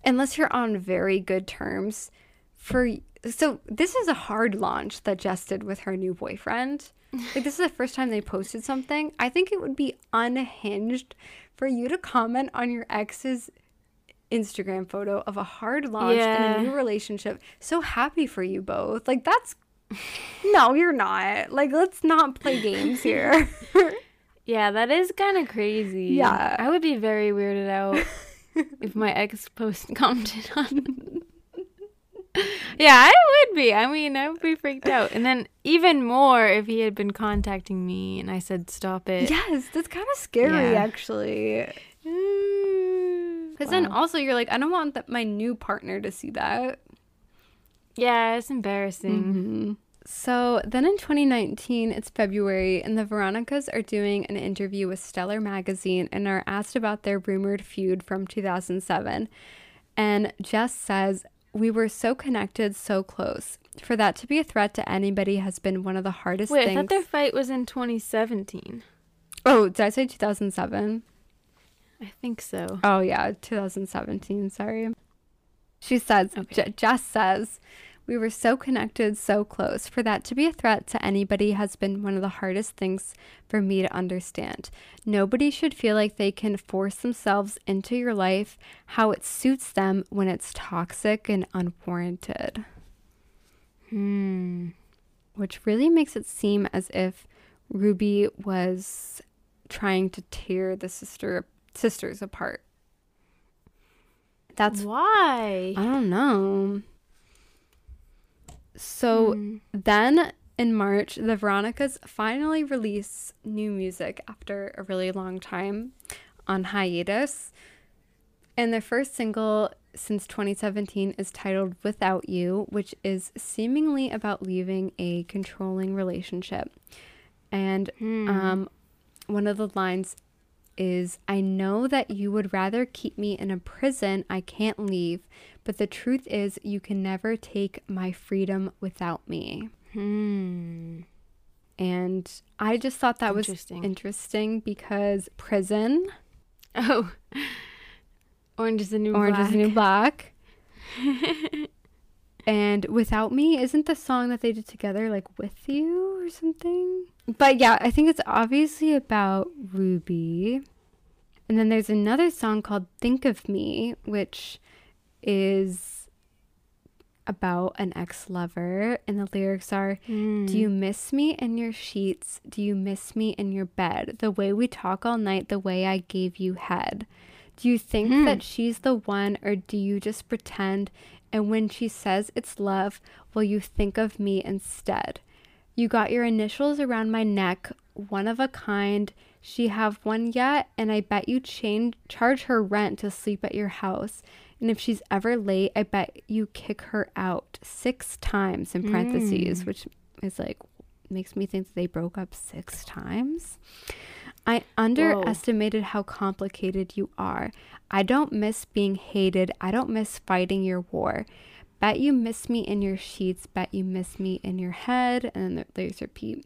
unless you're on very good terms. For so this is a hard launch that Jess did with her new boyfriend. Like this is the first time they posted something. I think it would be unhinged for you to comment on your ex's Instagram photo of a hard launch Yeah. and a new relationship. So happy for you both. Like that's no, you're not. Like let's not play games here. Yeah, that is kind of crazy. Yeah. I would be very weirded out if my ex post commented on. yeah, I would be. I mean, I would be freaked out. And then even more if he had been contacting me and I said stop it. Yes, that's kind of scary Yeah. actually. Mm, Because then also you're like, I don't want that my new partner to see that. yeah, it's embarrassing. Mm-hmm. So then in 2019, it's February, and the Veronicas are doing an interview with Stellar Magazine and are asked about their rumored feud from 2007. And Jess says, We were so connected, so close. For that to be a threat to anybody has been one of the hardest Wait, I things. thought their fight was in 2017. oh, did I say 2007? I think so. Oh yeah, 2017. Sorry. She says, Okay. J- Jess says, we were so connected, so close. For that to be a threat to anybody has been one of the hardest things for me to understand. Nobody should feel like they can force themselves into your life how it suits them when it's toxic and unwarranted. Hmm. Which really makes it seem as if Ruby was trying to tear the sister sisters apart. That's Why? I don't know. So Hmm. then in March, the Veronicas finally release new music after a really long time on hiatus. And their first single since 2017 is titled Without You, which is seemingly about leaving a controlling relationship. And Hmm. um, one of the lines is I know that you would rather keep me in a prison I can't leave, but the truth is you can never take my freedom without me. Hmm. And I just thought that was Interesting. interesting because prison, Oh, Orange is the New Orange Black. is the New Black. and Without Me isn't the song that they did together like With You or something. But yeah, I think it's obviously about Ruby. And then there's another song called Think of Me, which is about an ex lover. And the lyrics are Hmm. Do you miss me in your sheets? Do you miss me in your bed? The way we talk all night, the way I gave you head. Do you think Hmm. that she's the one, or do you just pretend? And when she says it's love, will you think of me instead? You got your initials around my neck, one of a kind. She have one yet, and I bet you change charge her rent to sleep at your house. And if she's ever late, I bet you kick her out six times in parentheses, mm. which is like makes me think that they broke up six times. I underestimated how complicated you are. I don't miss being hated. I don't miss fighting your war. Bet you miss me in your sheets. Bet you miss me in your head. And then the lyrics repeat.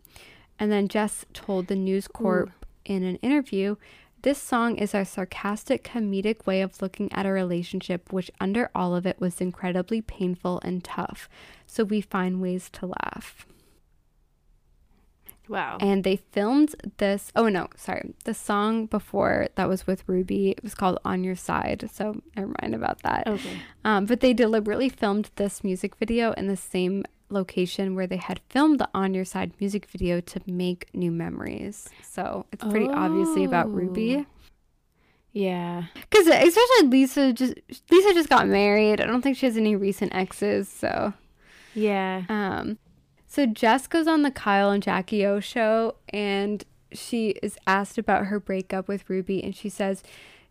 And then Jess told the News Corp in an interview this song is a sarcastic, comedic way of looking at a relationship, which under all of it was incredibly painful and tough. So we find ways to laugh. Wow. And they filmed this. Oh, no, sorry. The song before that was with Ruby, it was called On Your Side. So never mind about that. okay. Um, but they deliberately filmed this music video in the same location where they had filmed the On Your Side music video to make new memories. So it's pretty obviously about Ruby. Yeah. Because especially Lisa just Lisa just got married. I don't think she has any recent exes. So Yeah. um, so Jess goes on the Kyle and Jackie O show, and she is asked about her breakup with Ruby, and she says,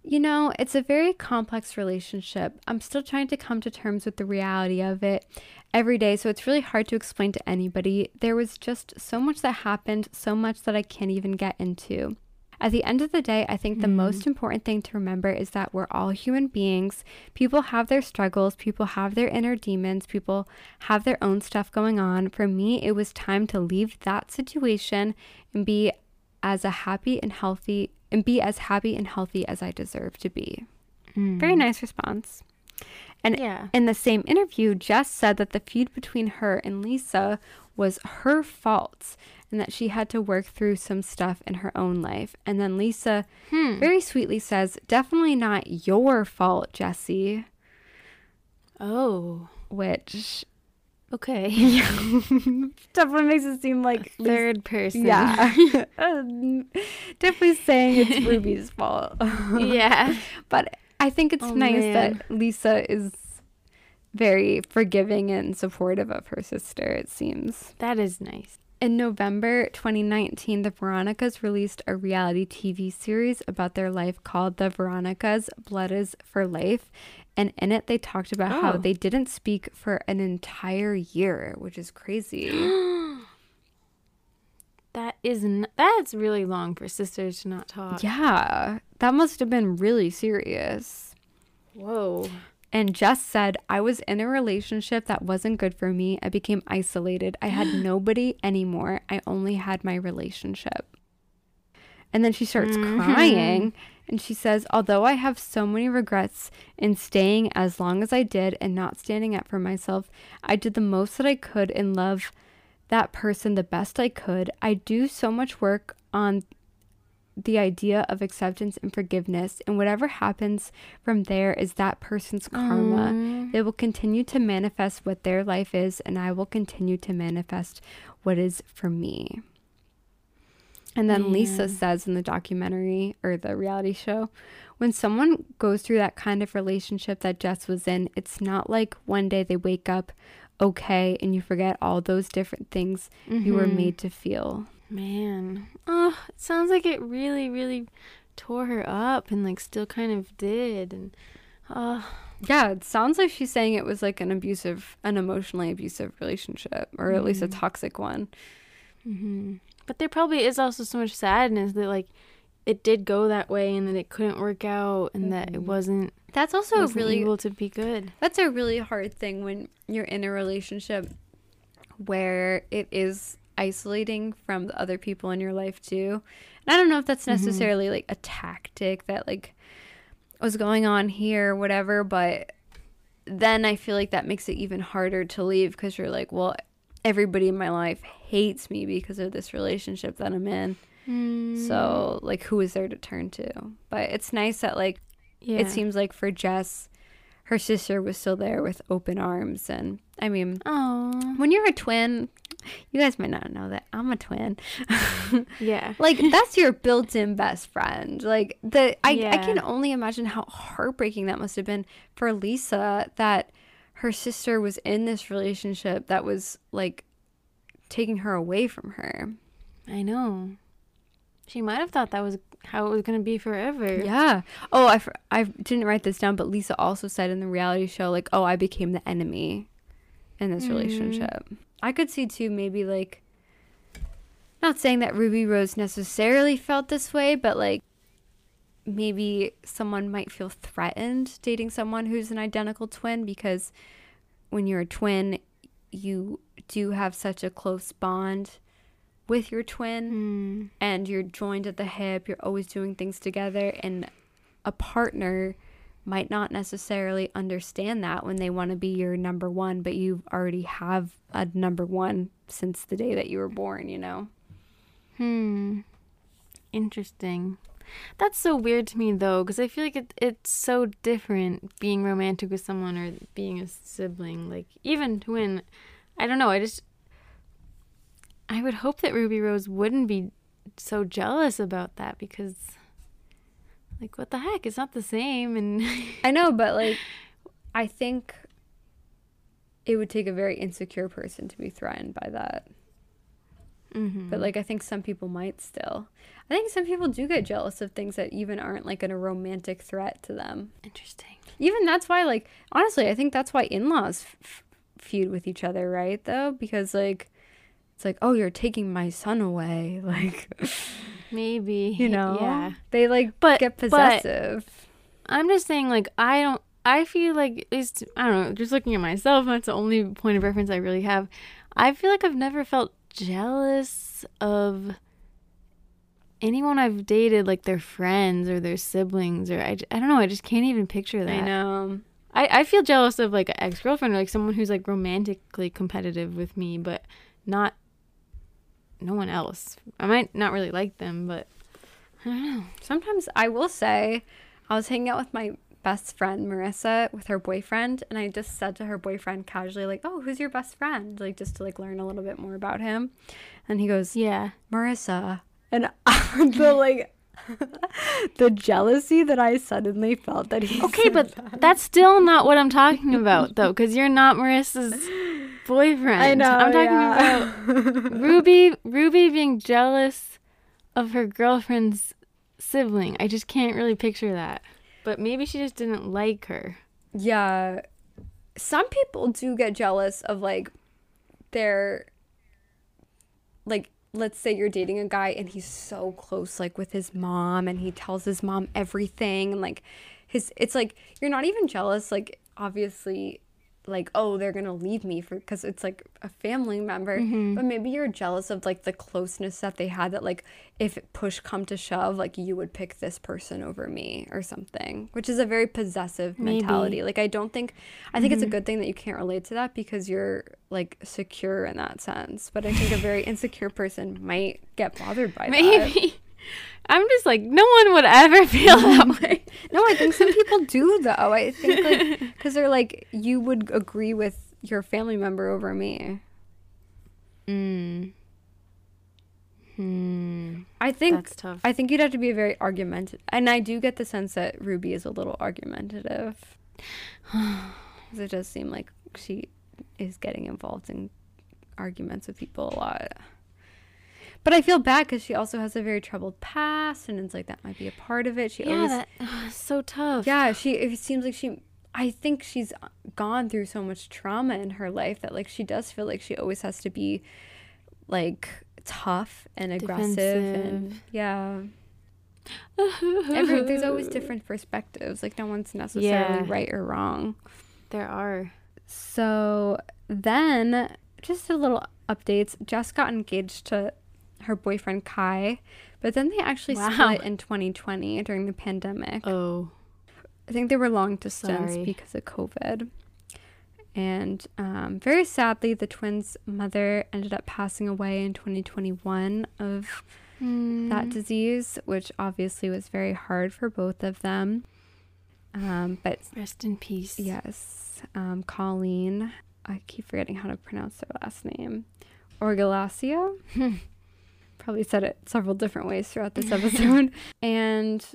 "You know, it's a very complex relationship. I'm still trying to come to terms with the reality of it." Every day, so it's really hard to explain to anybody. There was just so much that happened, so much that I can't even get into. At the end of the day, I think the mm-hmm. most important thing to remember is that we're all human beings. People have their struggles, people have their inner demons, people have their own stuff going on. For me, it was time to leave that situation and be as a happy and healthy and be as happy and healthy as I deserve to be. Mm. Very nice response. And Yeah. in the same interview, Jess said that the feud between her and Lisa was her fault and that she had to work through some stuff in her own life. And then Lisa hmm. very sweetly says, Definitely not your fault, Jesse. Oh. Which Okay. definitely makes it seem like Lisa- Third person. Yeah. Definitely saying it's Ruby's fault. yeah. But I think it's Oh, nice man. that Lisa is very forgiving and supportive of her sister, it seems. That is nice. In November 2019, the Veronicas released a reality TV series about their life called The Veronicas Blood is for Life. And in it, they talked about how Oh. they didn't speak for an entire year, which is crazy. That isn't. That's really long for sisters to not talk. yeah, that must have been really serious. Whoa. And Jess said, I was in a relationship that wasn't good for me. I became isolated. I had nobody anymore. I only had my relationship. And then she starts mm-hmm. crying and she says, Although I have so many regrets in staying as long as I did and not standing up for myself, I did the most that I could and love that person the best I could. I do so much work on the idea of acceptance and forgiveness, and whatever happens from there is that person's karma. They will continue to manifest what their life is, and I will continue to manifest what is for me. And then Lisa says in the documentary or the reality show, when someone goes through that kind of relationship that Jess was in, it's not like one day they wake up okay and you forget all those different things you were mm-hmm. made to feel. Man. Oh, it sounds like it really, really tore her up and like still kind of did. And oh, Yeah, it sounds like she's saying it was like an abusive, an emotionally abusive relationship, or at least a mm-hmm. toxic one. Mm-hmm. but there probably is also so much sadness that like it did go that way and that it couldn't work out and that it mm-hmm. wasn't, That's also wasn't really able to be good. That's a really hard thing when you're in a relationship where it is isolating from the other people in your life too. And I don't know if that's necessarily like a tactic that like was going on here, whatever, but then I feel like that makes it even harder to leave because you're like, well, everybody in my life hates me because of this relationship that I'm in. Mm, So, like, who is there to turn to? But it's nice that, like, yeah. it seems like for Jess, her sister was still there with open arms. And I mean, Oh. when you're a twin, you guys might not know that I'm a twin. Yeah. like that's your built-in best friend. Like the I, I can only imagine how heartbreaking that must have been for Lisa that her sister was in this relationship that was like taking her away from her. I know. She might have thought that was how it was going to be forever. Yeah. Oh, I, I didn't write this down, but Lisa also said in the reality show, like, oh, I became the enemy in this Mm. relationship. I could see too, maybe like, not saying that Ruby Rose necessarily felt this way, but like, maybe someone might feel threatened dating someone who's an identical twin because when you're a twin, you do have such a close bond with your twin Hmm. and you're joined at the hip, you're always doing things together, and a partner might not necessarily understand that when they want to be your number one, but you already have a number one since the day that you were born, you know? Hmm. Interesting. That's so weird to me though, because I feel like it, it's so different being romantic with someone or being a sibling. Like even twin, I don't know. I just I would hope that Ruby Rose wouldn't be so jealous about that because, like, what the heck? It's not the same. And I know, but like, I think it would take a very insecure person to be threatened by that. Mhm. But like, I think some people might still. I think some people do get jealous of things that even aren't like a romantic threat to them. interesting. even that's why like honestly i think that's why in-laws f- feud with each other right though because like it's like oh you're taking my son away like Maybe you know Yeah. they like But- get but- possessive I'm just saying, like, I don't. I feel like at least I don't know. Just looking at myself, that's the only point of reference I really have. I feel like I've never felt jealous of anyone I've dated, like their friends or their siblings, or I, I don't know. I just can't even picture that. i know I, I feel jealous of like an ex girlfriend or like someone who's like romantically competitive with me, but not no one else. I might not really like them, but I don't know. sometimes i will say i was hanging out with my best friend marissa with her boyfriend and i just said to her boyfriend casually like oh who's your best friend like just to like learn a little bit more about him and he goes Yeah. Marissa. And the like the jealousy that I suddenly felt that he Okay, but that. that's still not what I'm talking about, though, because you're not Marissa's boyfriend. I know I'm talking yeah. about Ruby. Ruby being jealous of her girlfriend's sibling. I just can't really picture that. But maybe she just didn't like her. yeah. Some people do get jealous of like their like let's say you're dating a guy and he's so close like with his mom and he tells his mom everything and like his it's like you're not even jealous like obviously like oh they're gonna leave me for because it's like a family member. Mm-hmm. But maybe you're jealous of like the closeness that they had that like if push come to shove like you would pick this person over me or something which is a very possessive Maybe. mentality. Like i don't think i think it's a mm-hmm. good thing that you can't relate to that because you're like secure in that sense. But i think a very insecure person might get bothered by that. Maybe. I'm just like, no one would ever feel that way. no i think some people do though i think like because they're like you would agree with your family member over me Mm. Hmm. i think That's tough. I think you'd have to be very argumentative. And I do get the sense that Ruby is a little argumentative. it does seem like she is getting involved in arguments with people a lot. But I feel bad because she also has a very troubled past, and it's like that might be a part of it. She yeah, always, that, ugh, so tough. yeah, she. It seems like she. I think she's uh, gone through so much trauma in her life that like she does feel like she always has to be, like tough and aggressive and yeah. Every, there's always different perspectives. Like no one's necessarily Yeah. right or wrong. There are. So then, just a little updates. Jess got engaged to her boyfriend Kai, but then they actually Wow. split in 2020 during the pandemic. Oh. I think they were long distance Sorry. because of COVID. And um, very sadly, the twins' mother ended up passing away in 2021 of that disease, which obviously was very hard for both of them. Um, but Rest in peace. yes, um, Colleen, I keep forgetting how to pronounce their last name, Orgalacio. Probably said it several different ways throughout this episode. and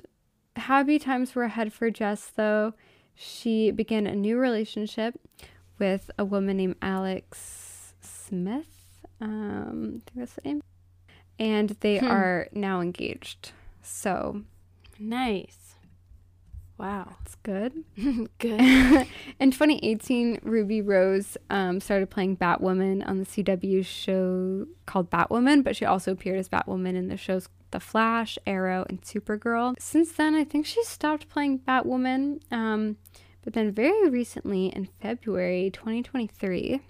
happy times were ahead for Jess, though. She began a new relationship with a woman named Alex Smith. Um, I think that's the name. And they Hmm. are now engaged. So Nice. Wow. it's good. Good. In 2018, Ruby Rose um, started playing Batwoman on the CW show called Batwoman, but she also appeared as Batwoman in the shows The Flash, Arrow, and Supergirl. Since then, I think she stopped playing Batwoman. Um, but then, very recently, in February 2023,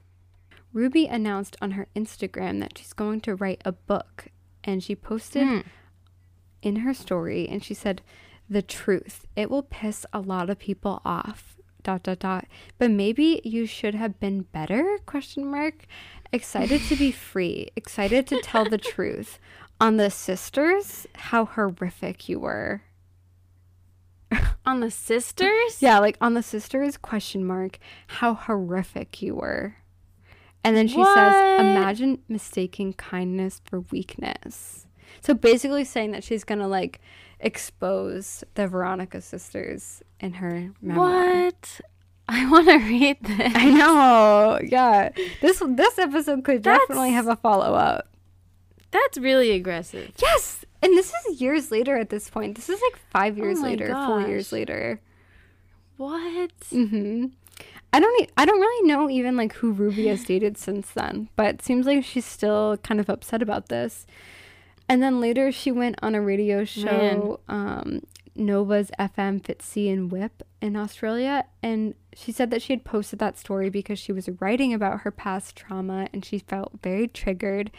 Ruby announced on her Instagram that she's going to write a book. And she posted Hmm. in her story and she said the truth. It will piss a lot of people off dot dot dot. But maybe you should have been better? Question mark. Excited to be free. Excited to tell the truth on the sisters? How horrific you were. On the sisters? yeah like on the sisters? Question mark. How horrific you were. And then she says imagine mistaking kindness for weakness. So basically saying that she's gonna like expose the veronica sisters in her memoir What? I want to read this. i know yeah this this episode could definitely have a follow-up That's really aggressive. yes and this is years later at this point this is like five years Oh later four years later What? hmm I don't. E- I don't really know even like who Ruby has dated since then, but it seems like she's still kind of upset about this. And then later she went on a radio show, um, Nova's FM Fitzy and Whip in Australia, and she said that she had posted that story because she was writing about her past trauma and she felt very triggered.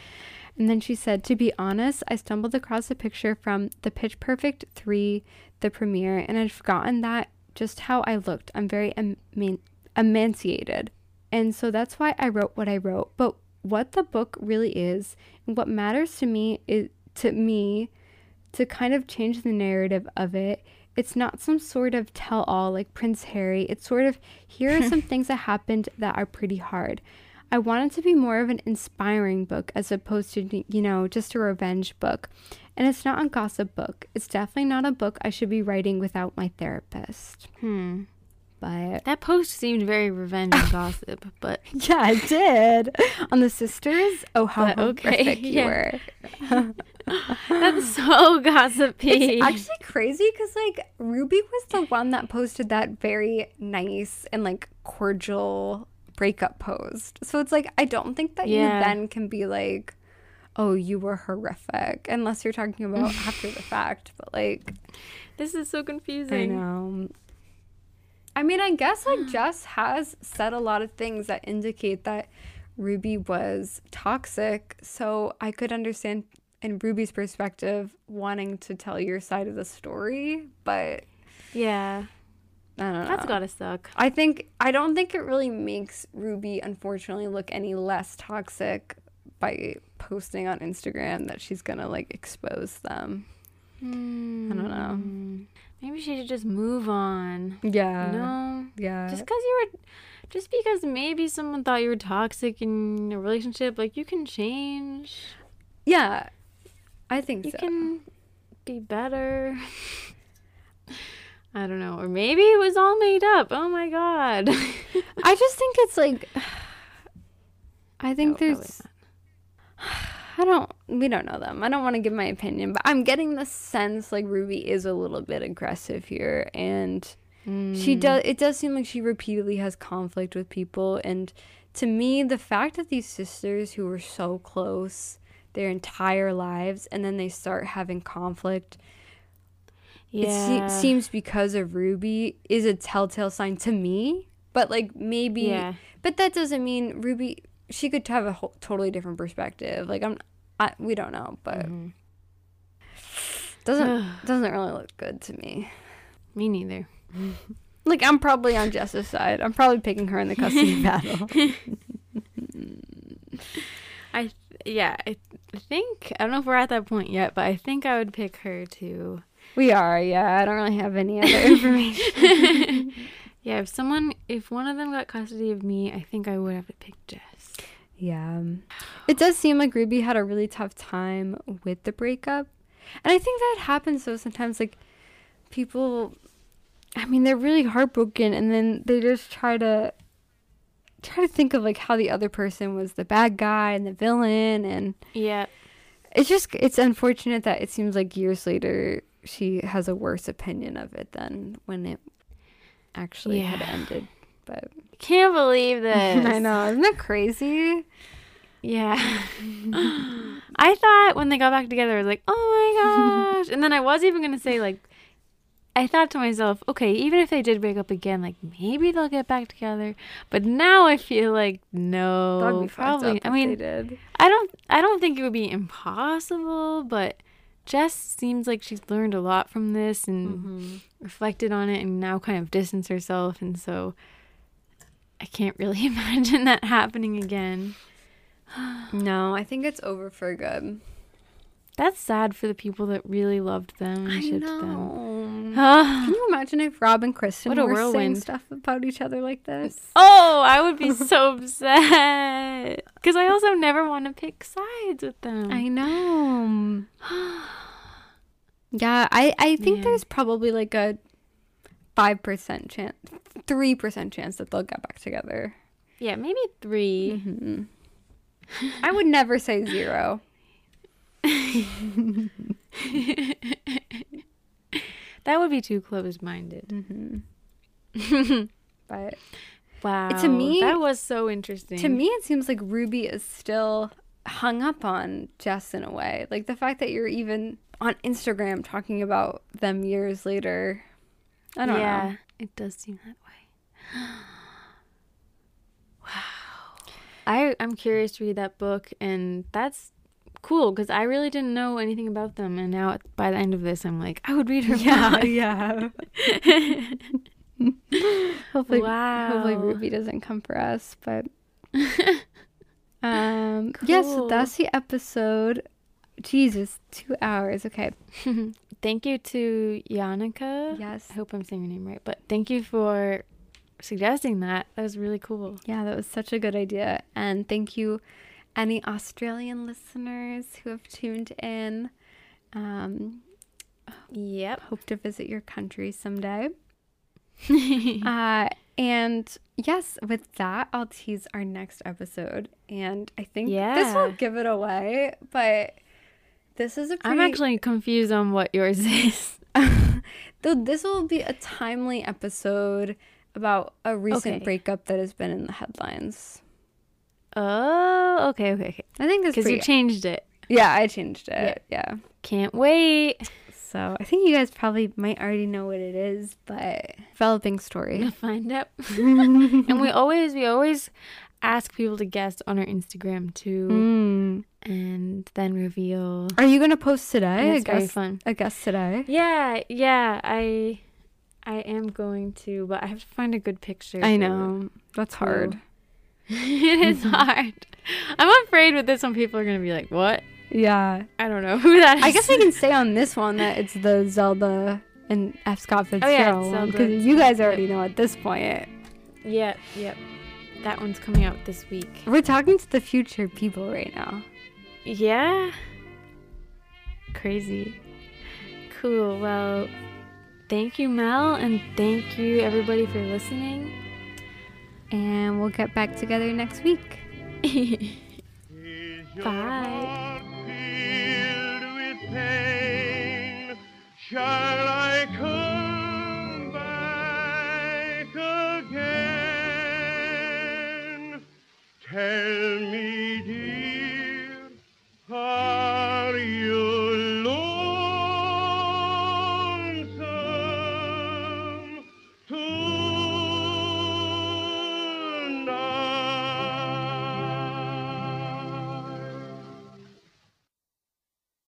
And then she said, to be honest, I stumbled across a picture from the Pitch Perfect 3, the premiere, and I'd forgotten that just how I looked. I'm very eman- emaciated. And so that's why I wrote what I wrote. But what the book really is, and what matters to me is to me to kind of change the narrative of it. It's not some sort of tell all like Prince Harry. It's sort of here are some things that happened that are pretty hard. I want it to be more of an inspiring book as opposed to, you know, just a revenge book. And it's not a gossip book. It's definitely not a book I should be writing without my therapist. Hmm. But That post seemed very revenge and gossip, but yeah, it did. On the sisters, oh, how But okay, horrific you yeah. were. that's so gossipy. It's actually crazy because like Ruby was the one that posted that very nice and like cordial breakup post. So it's like I don't think that Yeah. you then can be like, oh, you were horrific, unless you're talking about after the fact. But like, this is so confusing. I know. I mean, I guess like mm. Jess has said a lot of things that indicate that Ruby was toxic. So I could understand in Ruby's perspective wanting to tell your side of the story, but Yeah, I don't know. that's gotta suck. I think I don't think it really makes Ruby unfortunately look any less toxic by posting on Instagram that she's gonna like expose them. I don't know. Hmm. Maybe she should just move on. Yeah. no, Yeah. just because you were, just because maybe someone thought you were toxic in a relationship, like you can change. yeah. I think You so. can be better. I don't know, or maybe it was all made up. Oh my god. I just think it's like I think No, there's I don't we don't know them. I don't want to give my opinion, but I'm getting the sense like Ruby is a little bit aggressive here and she Hmm. does it does seem like she repeatedly has conflict with people and to me the fact that these sisters who were so close their entire lives and then they start having conflict it se- seems because of Ruby is a telltale sign to me. But like maybe, Yeah. but that doesn't mean Ruby. She could have a whole, totally different perspective. Like I'm, I, we don't know, but Mm-hmm. doesn't doesn't really look good to me. Me neither. Like I'm probably on Jess's side. I'm probably picking her in the custody battle. I yeah, I I think I don't know if we're at that point yet, but I think I would pick her too. We are, yeah. I don't really have any other information. Yeah, if someone if one of them got custody of me, I think I would have to pick Jess. Yeah. It does seem like Ruby had a really tough time with the breakup. And I think that happens though sometimes like people I mean they're really heartbroken and then they just try to try to think of like how the other person was the bad guy and the villain and Yeah. it's just it's unfortunate that it seems like years later she has a worse opinion of it than when it actually had ended. But Can't believe this. I know, isn't that crazy? Yeah. I thought when they got back together, I was like, oh my gosh. and then I was even going to say, like, I thought to myself, okay, even if they did break up again, like, maybe they'll get back together. But now I feel like, no. Probably. I mean, they did. I don't, I don't think it would be impossible, but Jess seems like she's learned a lot from this and Mm-hmm. reflected on it and now kind of distanced herself. And so I can't really imagine that happening again. No, I think it's over for good. That's sad for the people that really loved them and I know. them. Can you imagine if Rob and Kristen What a were saying stuff about each other like this? oh, I would be so upset because I also never want to pick sides with them. I know. yeah, I I think Man. there's probably like a five percent chance, three percent chance that they'll get back together. yeah, maybe 3 hmm I would never say zero. That would be too close-minded. hmm But Wow, To me- that was so interesting. to me, it seems like Ruby is still hung up on Jess in a way. Like the fact that you're even on Instagram talking about them years later. I don't yeah, know. it does seem that way. wow, I I'm curious to read that book, and that's cool because I really didn't know anything about them, and now by the end of this, I'm like, I would read her book. yeah. hopefully, Wow. hopefully Ruby doesn't come for us. But um, yes, Cool. that's the episode. Jesus, two hours. Okay. Thank you to Janika. Yes. I hope I'm saying your name right, but thank you for suggesting that. That was really cool. Yeah, that was such a good idea. And thank you, any Australian listeners who have tuned in. Um, Yep. hope to visit your country someday. uh, and yes, with that, I'll tease our next episode. And I think this will give it away, but this is a pretty. I'm actually confused on what yours is. Though this will be a timely episode about a recent Okay. breakup that has been in the headlines. Oh, okay, okay, okay. I think it's Because you changed it. yeah, I changed it. yeah. Can't wait. So I think you guys probably might already know what it is, but developing story. to find out. and we always we always ask people to guess on our Instagram too, Mm. And then reveal. Are you gonna post today? I it's very guess. fun. I guess today. Yeah, yeah. I I am going to, but I have to find a good picture. I know that's hard. it is mm-hmm. hard. I'm afraid with this one, people are gonna be like, "What? Yeah. I don't know who that is." I guess we can say on this one that it's the Zelda and F. Scott Oh, yeah, Fitzgerald because you guys already know at this point. Yeah, yep. That one's coming out this week. We're talking to the future people right now. Yeah. Crazy. Cool. Well, thank you, Mel, and thank you, everybody, for listening. And we'll get back together next week. Bye. heart filled with